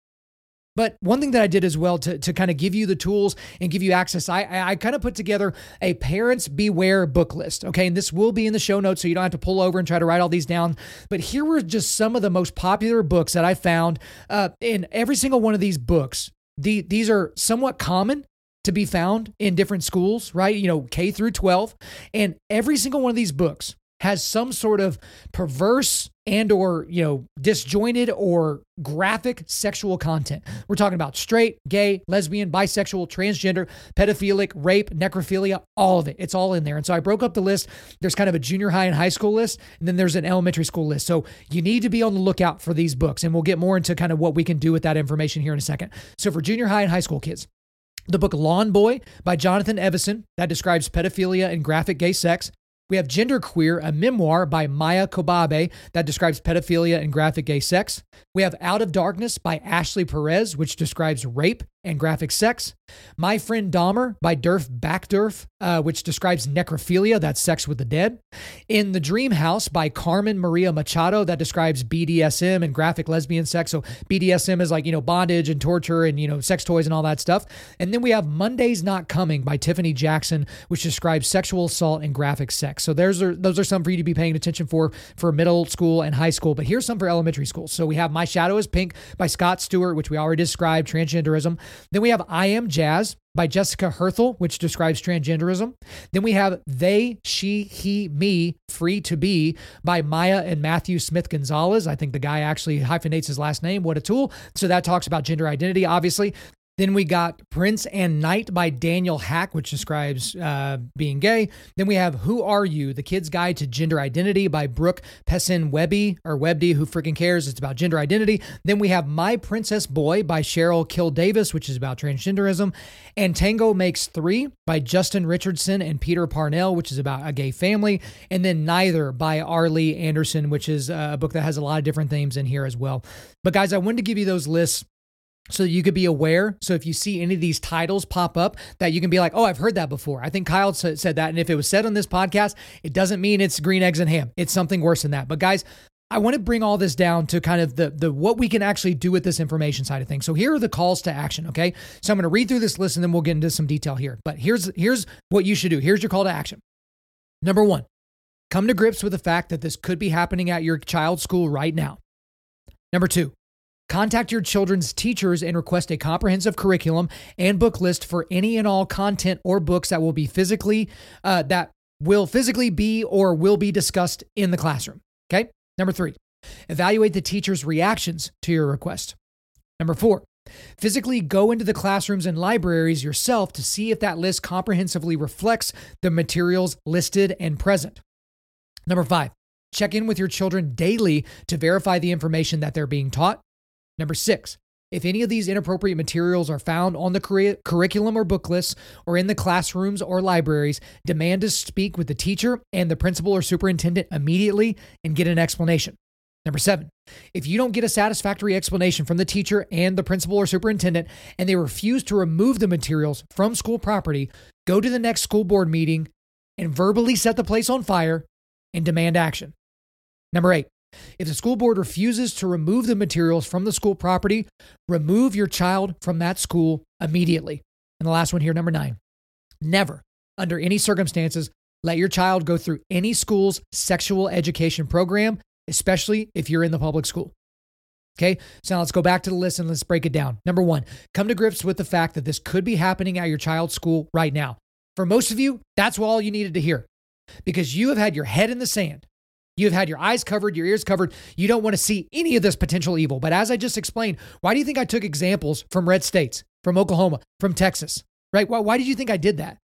But one thing that I did as well to, to kind of give you the tools and give you access, I, I kind of put together a parents beware book list. Okay. And this will be in the show notes, so you don't have to pull over and try to write all these down. But here were just some of the most popular books that I found. Uh, in every single one of these books, the, these are somewhat common to be found in different schools, right? You know, K through 12. And every single one of these books has some sort of perverse and or you know disjointed or graphic sexual content. We're talking about straight gay lesbian bisexual transgender pedophilic rape necrophilia all of it. It's all in there. And so i broke up the list. There's kind of a junior high and high school list and then there's an elementary school list. So you need to be on the lookout for these books and we'll get more into kind of what we can do with that information here in a second. So for junior high and high school kids the book Lawn Boy by Jonathan Evison that describes pedophilia and graphic gay sex. We have Genderqueer, a memoir by Maia Kobabe that describes pedophilia and graphic gay sex. We have Out of Darkness by Ashley Perez, which describes rape and graphic sex. My Friend Dahmer by Derf Backderf, uh, which describes necrophilia, that's sex with the dead. In The Dream House by Carmen Maria Machado, that describes BDSM and graphic lesbian sex. So BDSM is like, you know, bondage and torture and, you know, sex toys and all that stuff. And then we have Monday's Not Coming by Tiffany Jackson, which describes sexual assault and graphic sex. So there's are, those are some for you to be paying attention for for middle school and high school. But here's some for elementary school. So we have My Shadow is Pink by Scott Stewart, which we already described, transgenderism. Then we have I Am Jazz by Jessica Herthel, which describes transgenderism. Then we have They, She, He, Me, Free to Be by Maya and Matthew Smith Gonzalez. I think the guy actually hyphenates his last name. What a tool. So that talks about gender identity, obviously. Then we got Prince and Knight by Daniel Haack, which describes uh, being gay. Then we have Who Are You? The Kid's Guide to Gender Identity by Brooke Pessin Webby or Webby, who freaking cares? It's about gender identity. Then we have My Princess Boy by Cheryl Kilodavis, which is about transgenderism. And Tango Makes Three by Justin Richardson and Peter Parnell, which is about a gay family. And then Neither by Airlie Anderson, which is a book that has a lot of different themes in here as well. But guys, I wanted to give you those lists so you could be aware. So if you see any of these titles pop up, that you can be like, oh, I've heard that before. I think Kyle said that. And if it was said on this podcast, it doesn't mean it's green eggs and ham. It's something worse than that. But guys, I want to bring all this down to kind of the the what we can actually do with this information side of things. So here are the calls to action, okay? So I'm going to read through this list and then we'll get into some detail here. But here's here's what you should do. Here's your call to action. Number 1. Come to grips with the fact that this could be happening at your child's school right now. Number 2. Contact your children's teachers and request a comprehensive curriculum and book list for any and all content or books that will be physically uh, that will physically be or will be discussed in the classroom. Okay. Number three, evaluate the teacher's reactions to your request. Number four, physically go into the classrooms and libraries yourself to see if that list comprehensively reflects the materials listed and present. Number five, check in with your children daily to verify the information that they're being taught. Number six, if any of these inappropriate materials are found on the curri- curriculum or book lists or in the classrooms or libraries, demand to speak with the teacher and the principal or superintendent immediately and get an explanation. Number seven, if you don't get a satisfactory explanation from the teacher and the principal or superintendent and they refuse to remove the materials from school property, go to the next school board meeting and verbally set the place on fire and demand action. Number eight, if the school board refuses to remove the materials from the school property, remove your child from that school immediately. And the last one here, number nine, never, under any circumstances, let your child go through any school's sexual education program, especially if you're in the public school. Okay, so now let's go back to the list and let's break it down. Number one, come to grips with the fact that this could be happening at your child's school right now. For most of you, that's all you needed to hear because you have had your head in the sand You've had your eyes covered, your ears covered. You don't want to see any of this potential evil. But as I just explained, why do you think I took examples from red states, from Oklahoma, from Texas, right? Why, why did you think I did that?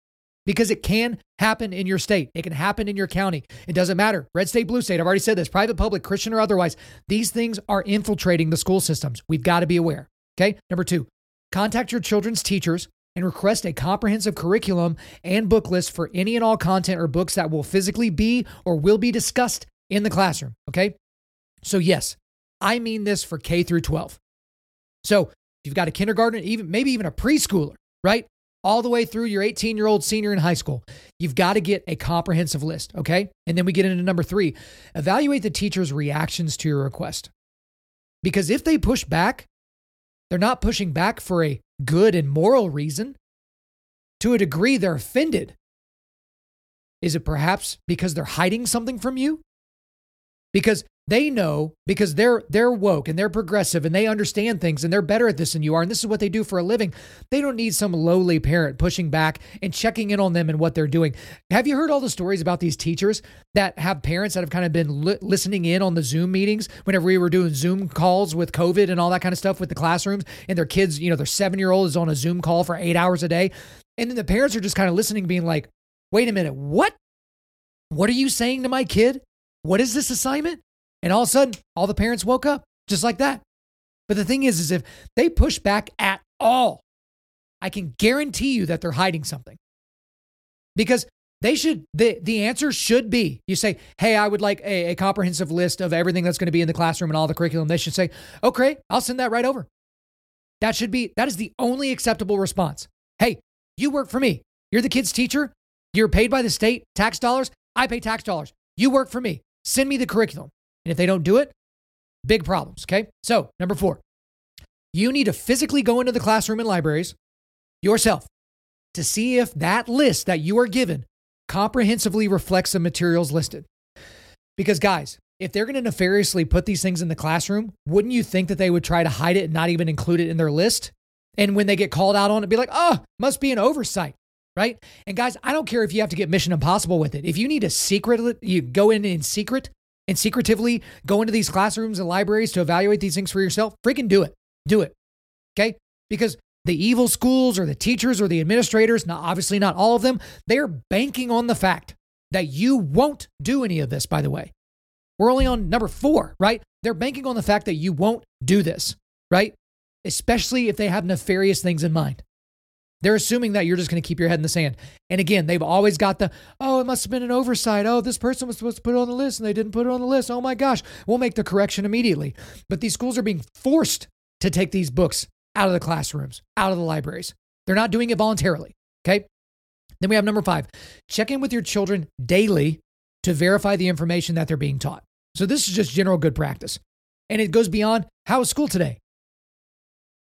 Because it can happen in your state. It can happen in your county. It doesn't matter. Red state, blue state. I've already said this private, public, Christian, or otherwise. These things are infiltrating the school systems. We've got to be aware. Okay. Number two, contact your children's teachers and request a comprehensive curriculum and book list for any and all content or books that will physically be or will be discussed in the classroom. Okay. So, yes, I mean this for K through 12. So, if you've got a kindergarten, even maybe even a preschooler, right? All the way through your 18 year old senior in high school, you've got to get a comprehensive list. Okay. And then we get into number three evaluate the teacher's reactions to your request. Because if they push back, they're not pushing back for a good and moral reason. To a degree, they're offended. Is it perhaps because they're hiding something from you? Because they know because they're they're woke and they're progressive and they understand things and they're better at this than you are and this is what they do for a living they don't need some lowly parent pushing back and checking in on them and what they're doing. Have you heard all the stories about these teachers that have parents that have kind of been li- listening in on the zoom meetings whenever we were doing zoom calls with covid and all that kind of stuff with the classrooms and their kids you know their seven year old is on a zoom call for eight hours a day? And then the parents are just kind of listening being like wait a minute what? What are you saying to my kid what is this assignment? And all of a sudden, all the parents woke up just like that. But the thing is, is if they push back at all, I can guarantee you that they're hiding something. Because they should, the, the answer should be you say, Hey, I would like a, a comprehensive list of everything that's going to be in the classroom and all the curriculum. They should say, Okay, I'll send that right over. That should be, that is the only acceptable response. Hey, you work for me. You're the kid's teacher. You're paid by the state tax dollars. I pay tax dollars. You work for me. Send me the curriculum. And if they don't do it, big problems. Okay. So, number four, you need to physically go into the classroom and libraries yourself to see if that list that you are given comprehensively reflects the materials listed. Because, guys, if they're going to nefariously put these things in the classroom, wouldn't you think that they would try to hide it and not even include it in their list? And when they get called out on it, be like, oh, must be an oversight, right? And guys, I don't care if you have to get Mission Impossible with it. If you need to secret, you go in in secret and secretively go into these classrooms and libraries to evaluate these things for yourself, freaking do it. Do it. Okay? Because the evil schools or the teachers or the administrators, not obviously not all of them, they're banking on the fact that you won't do any of this, by the way. We're only on number four, right? They're banking on the fact that you won't do this, right? Especially if they have nefarious things in mind. They're assuming that you're just going to keep your head in the sand. And again, they've always got the, oh, it must have been an oversight. Oh, this person was supposed to put it on the list and they didn't put it on the list. Oh my gosh, we'll make the correction immediately. But these schools are being forced to take these books out of the classrooms, out of the libraries. They're not doing it voluntarily. Okay. Then we have number five check in with your children daily to verify the information that they're being taught. So this is just general good practice. And it goes beyond how was school today?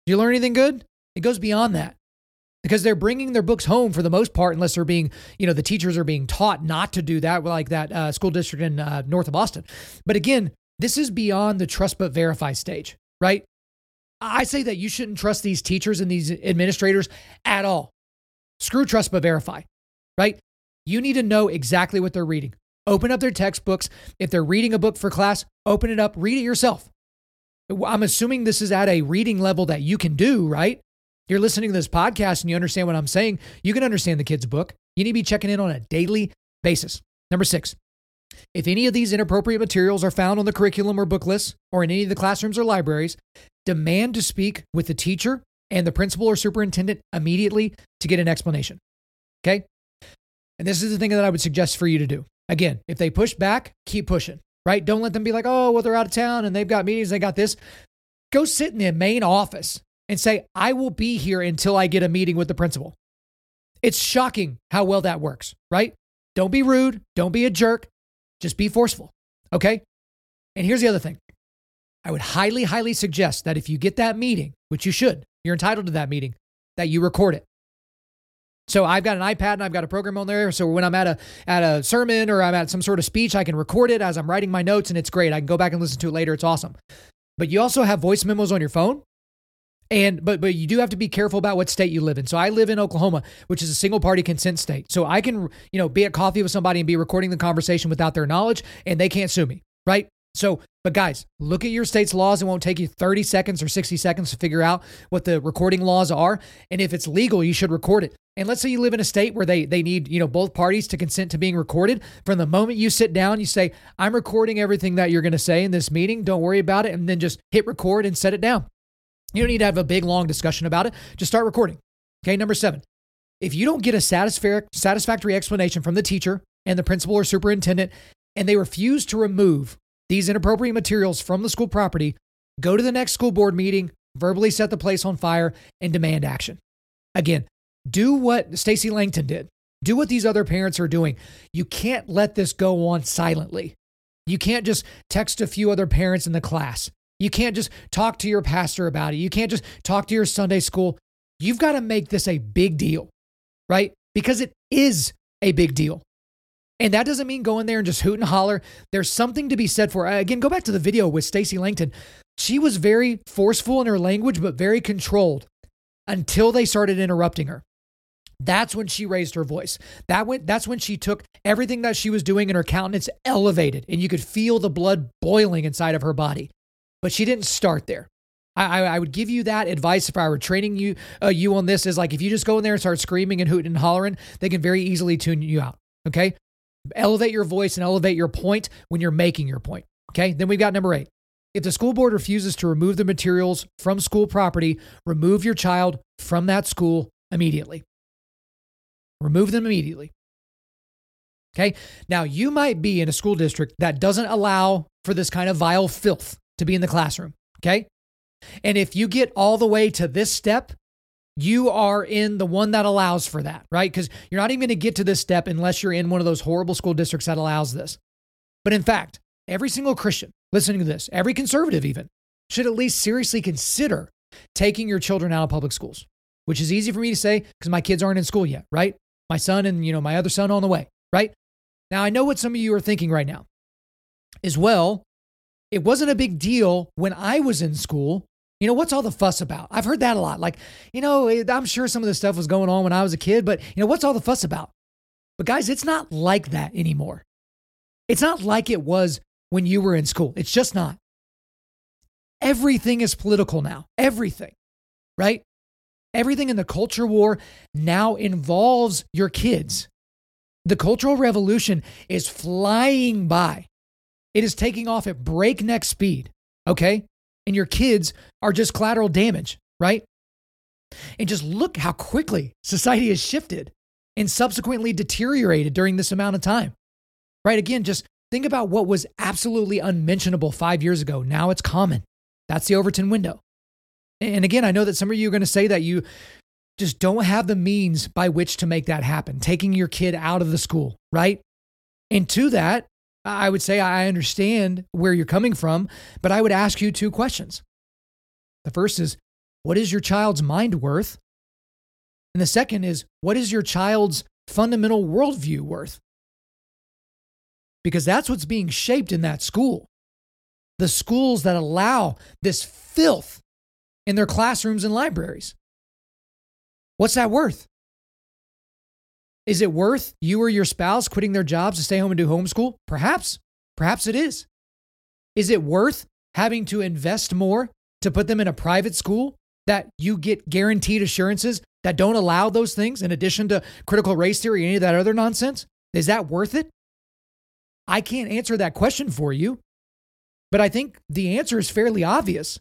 Did you learn anything good? It goes beyond that because they're bringing their books home for the most part, unless they're being, you know, the teachers are being taught not to do that, like that uh, school district in uh, north of Boston. But again, this is beyond the trust but verify stage, right? I say that you shouldn't trust these teachers and these administrators at all. Screw trust but verify, right? You need to know exactly what they're reading. Open up their textbooks. If they're reading a book for class, open it up, read it yourself. I'm assuming this is at a reading level that you can do, right? You're listening to this podcast and you understand what I'm saying. You can understand the kid's book. You need to be checking in on a daily basis. Number six, if any of these inappropriate materials are found on the curriculum or book lists or in any of the classrooms or libraries, demand to speak with the teacher and the principal or superintendent immediately to get an explanation. Okay? And this is the thing that I would suggest for you to do. Again, if they push back, keep pushing, right? Don't let them be like, oh, well, they're out of town and they've got meetings, they got this. Go sit in the main office and say, I will be here until I get a meeting with the principal. It's shocking how well that works, right? Don't be rude. Don't be a jerk. Just be forceful. Okay. And here's the other thing I would highly, highly suggest that if you get that meeting, which you should, you're entitled to that meeting, that you record it. So I've got an iPad and I've got a program on there. So when I'm at a at a sermon or I'm at some sort of speech, I can record it as I'm writing my notes and it's great. I can go back and listen to it later. It's awesome. But you also have voice memos on your phone. And but but you do have to be careful about what state you live in. So I live in Oklahoma, which is a single party consent state. So I can, you know, be at coffee with somebody and be recording the conversation without their knowledge and they can't sue me, right? So, but guys, look at your state's laws. It won't take you 30 seconds or 60 seconds to figure out what the recording laws are. And if it's legal, you should record it. And let's say you live in a state where they they need, you know, both parties to consent to being recorded. From the moment you sit down, you say, "I'm recording everything that you're going to say in this meeting. Don't worry about it." And then just hit record and set it down. You don't need to have a big, long discussion about it. Just start recording. Okay, number seven. If you don't get a satisfactory explanation from the teacher and the principal or superintendent, and they refuse to remove these inappropriate materials from the school property, go to the next school board meeting, verbally set the place on fire, and demand action. Again, do what Stacy Langton did. Do what these other parents are doing. You can't let this go on silently. You can't just text a few other parents in the class. You can't just talk to your pastor about it. You can't just talk to your Sunday school. You've got to make this a big deal, right? Because it is a big deal. And that doesn't mean go in there and just hoot and holler. There's something to be said for uh, again, go back to the video with Stacy Langton. She was very forceful in her language, but very controlled until they started interrupting her. That's when she raised her voice. That went, that's when she took everything that she was doing and her countenance elevated, and you could feel the blood boiling inside of her body but she didn't start there. I, I would give you that advice if I were training you uh, you on this is like if you just go in there and start screaming and hooting and hollering, they can very easily tune you out. Okay, elevate your voice and elevate your point when you're making your point. Okay, then we've got number eight. If the school board refuses to remove the materials from school property, remove your child from that school immediately. Remove them immediately. Okay. Now, you might be in a school district that doesn't allow for this kind of vile filth to be in the classroom. Okay. And if you get all the way to this step, you are in the one that allows for that, right? Because you're not even going to get to this step unless you're in one of those horrible school districts that allows this. But in fact, every single Christian listening to this, every conservative even, should at least seriously consider taking your children out of public schools, which is easy for me to say because my kids aren't in school yet, right? My son and, you know, my other son on the way, right? Now, I know what some of you are thinking right now is, well, it wasn't a big deal when I was in school. You know, what's all the fuss about? I've heard that a lot. Like, you know, I'm sure some of this stuff was going on when I was a kid, but, you know, what's all the fuss about? But guys, it's not like that anymore. It's not like it was when you were in school. It's just not. Everything is political now. Everything, right? Everything in the culture war now involves your kids. The Cultural Revolution is flying by. It is taking off at breakneck speed, okay? And your kids are just collateral damage, right? And just look how quickly society has shifted and subsequently deteriorated during this amount of time, right? Again, just think about what was absolutely unmentionable five years ago. Now it's common. That's the Overton window. And again, I know that some of you are going to say that you just don't have the means by which to make that happen, taking your kid out of the school, right? And to that, I would say I understand where you're coming from, but I would ask you two questions. The first is, what is your child's mind worth? And the second is, what is your child's fundamental worldview worth? Because that's what's being shaped in that school. The schools that allow this filth in their classrooms and libraries. What's that worth? Is it worth you or your spouse quitting their jobs to stay home and do homeschool? Perhaps. Perhaps it is. Is it worth having to invest more to put them in a private school that you get guaranteed assurances that don't allow those things in addition to critical race theory, any of that other nonsense? Is that worth it? I can't answer that question for you, but I think the answer is fairly obvious.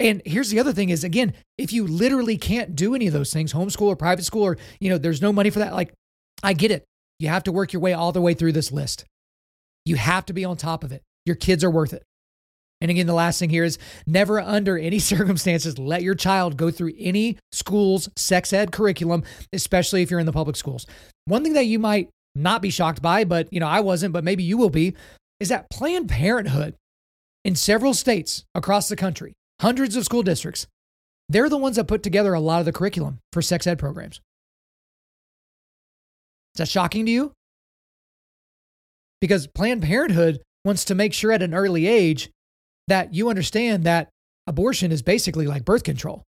And here's the other thing is again, if you literally can't do any of those things, homeschool or private school, or you know, there's no money for that, like I get it. You have to work your way all the way through this list. You have to be on top of it. Your kids are worth it. And again, the last thing here is never under any circumstances let your child go through any school's sex ed curriculum, especially if you're in the public schools. One thing that you might not be shocked by, but you know, I wasn't, but maybe you will be, is that Planned Parenthood in several states across the country hundreds of school districts. They're the ones that put together a lot of the curriculum for sex ed programs. Is that shocking to you? Because Planned Parenthood wants to make sure at an early age that you understand that abortion is basically like birth control.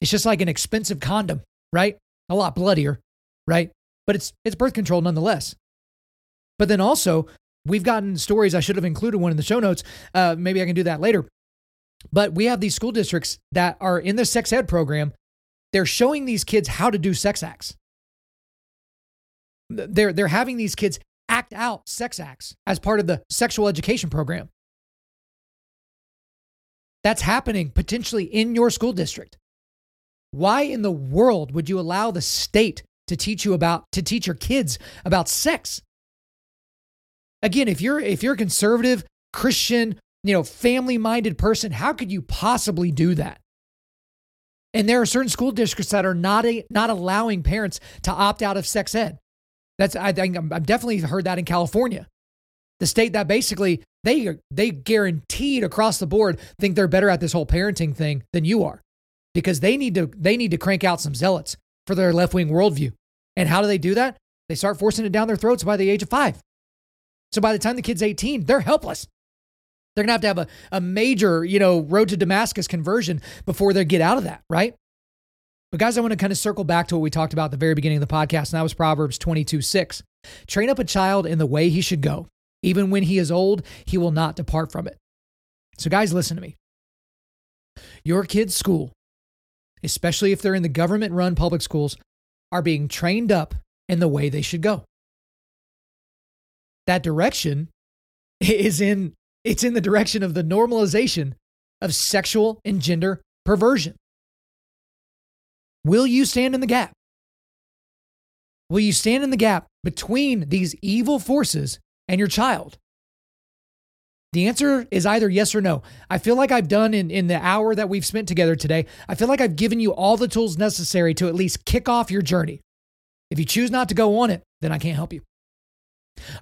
It's just like an expensive condom, right? A lot bloodier, right? But it's it's birth control nonetheless. But then also, we've gotten stories. I should have included one in the show notes. Uh, maybe I can do that later. But we have these school districts that are in the sex ed program. They're showing these kids how to do sex acts. They're, they're having these kids act out sex acts as part of the sexual education program. That's happening potentially in your school district. Why in the world would you allow the state to teach you about to teach your kids about sex? Again, if you're if you're a conservative Christian you know, family minded person, how could you possibly do that? And there are certain school districts that are not a, not allowing parents to opt out of sex ed. That's I think I've definitely heard that in California, the state that basically they they guaranteed across the board think they're better at this whole parenting thing than you are, because they need to they need to crank out some zealots for their left wing worldview. And how do they do that? They start forcing it down their throats by the age of five. So by the time the kid's 18, they're helpless. They're going to have to have a, a major, you know, road to Damascus conversion before they get out of that, right? But guys, I want to kind of circle back to what we talked about at the very beginning of the podcast, and that was Proverbs 22 6. Train up a child in the way he should go. Even when he is old, he will not depart from it. So, guys, listen to me. Your kid's school, especially if they're in the government run public schools, are being trained up in the way they should go. That direction is in it's in the direction of the normalization of sexual and gender perversion. Will you stand in the gap? Will you stand in the gap between these evil forces and your child? The answer is either yes or no. I feel like I've done in, in the hour that we've spent together today, I feel like I've given you all the tools necessary to at least kick off your journey. If you choose not to go on it, then I can't help you.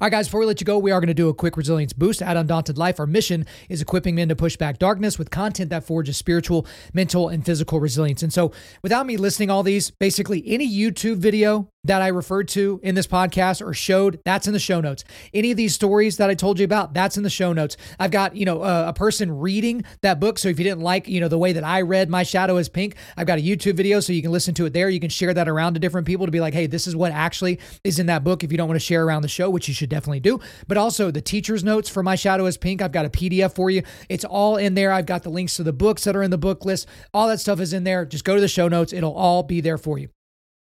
All right, guys, before we let you go, we are going to do a quick resilience boost at Undaunted Life. Our mission is equipping men to push back darkness with content that forges spiritual, mental, and physical resilience. And so, without me listing all these, basically any YouTube video that I referred to in this podcast or showed, that's in the show notes. Any of these stories that I told you about, that's in the show notes. I've got, you know, a, a person reading that book. So if you didn't like, you know, the way that I read My Shadow is Pink, I've got a YouTube video so you can listen to it there. You can share that around to different people to be like, hey, this is what actually is in that book if you don't want to share around the show, which you should definitely do. But also the teacher's notes for My Shadow is Pink, I've got a PDF for you. It's all in there. I've got the links to the books that are in the book list. All that stuff is in there. Just go to the show notes. It'll all be there for you.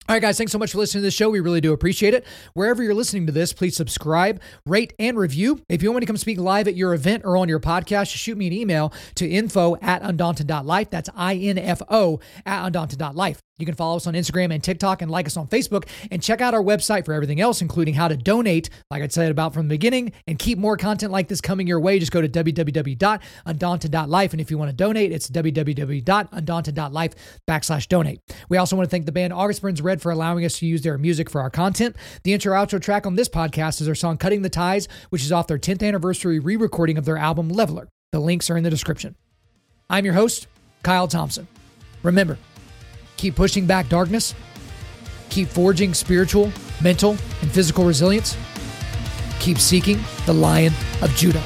All right, guys, thanks so much for listening to the show. We really do appreciate it. Wherever you're listening to this, please subscribe, rate, and review. If you want me to come speak live at your event or on your podcast, shoot me an email to info at undaunted.life. That's I-N-F-O at undaunted.life. You can follow us on Instagram and TikTok and like us on Facebook and check out our website for everything else, including how to donate, like I said about from the beginning, and keep more content like this coming your way. Just go to www.undaunted.life. And if you want to donate, it's www.undaunted.life backslash donate. We also want to thank the band August Burns Red for allowing us to use their music for our content. The intro outro track on this podcast is their song Cutting the Ties, which is off their 10th anniversary re recording of their album Leveler. The links are in the description. I'm your host, Kyle Thompson. Remember, keep pushing back darkness, keep forging spiritual, mental, and physical resilience, keep seeking the Lion of Judah.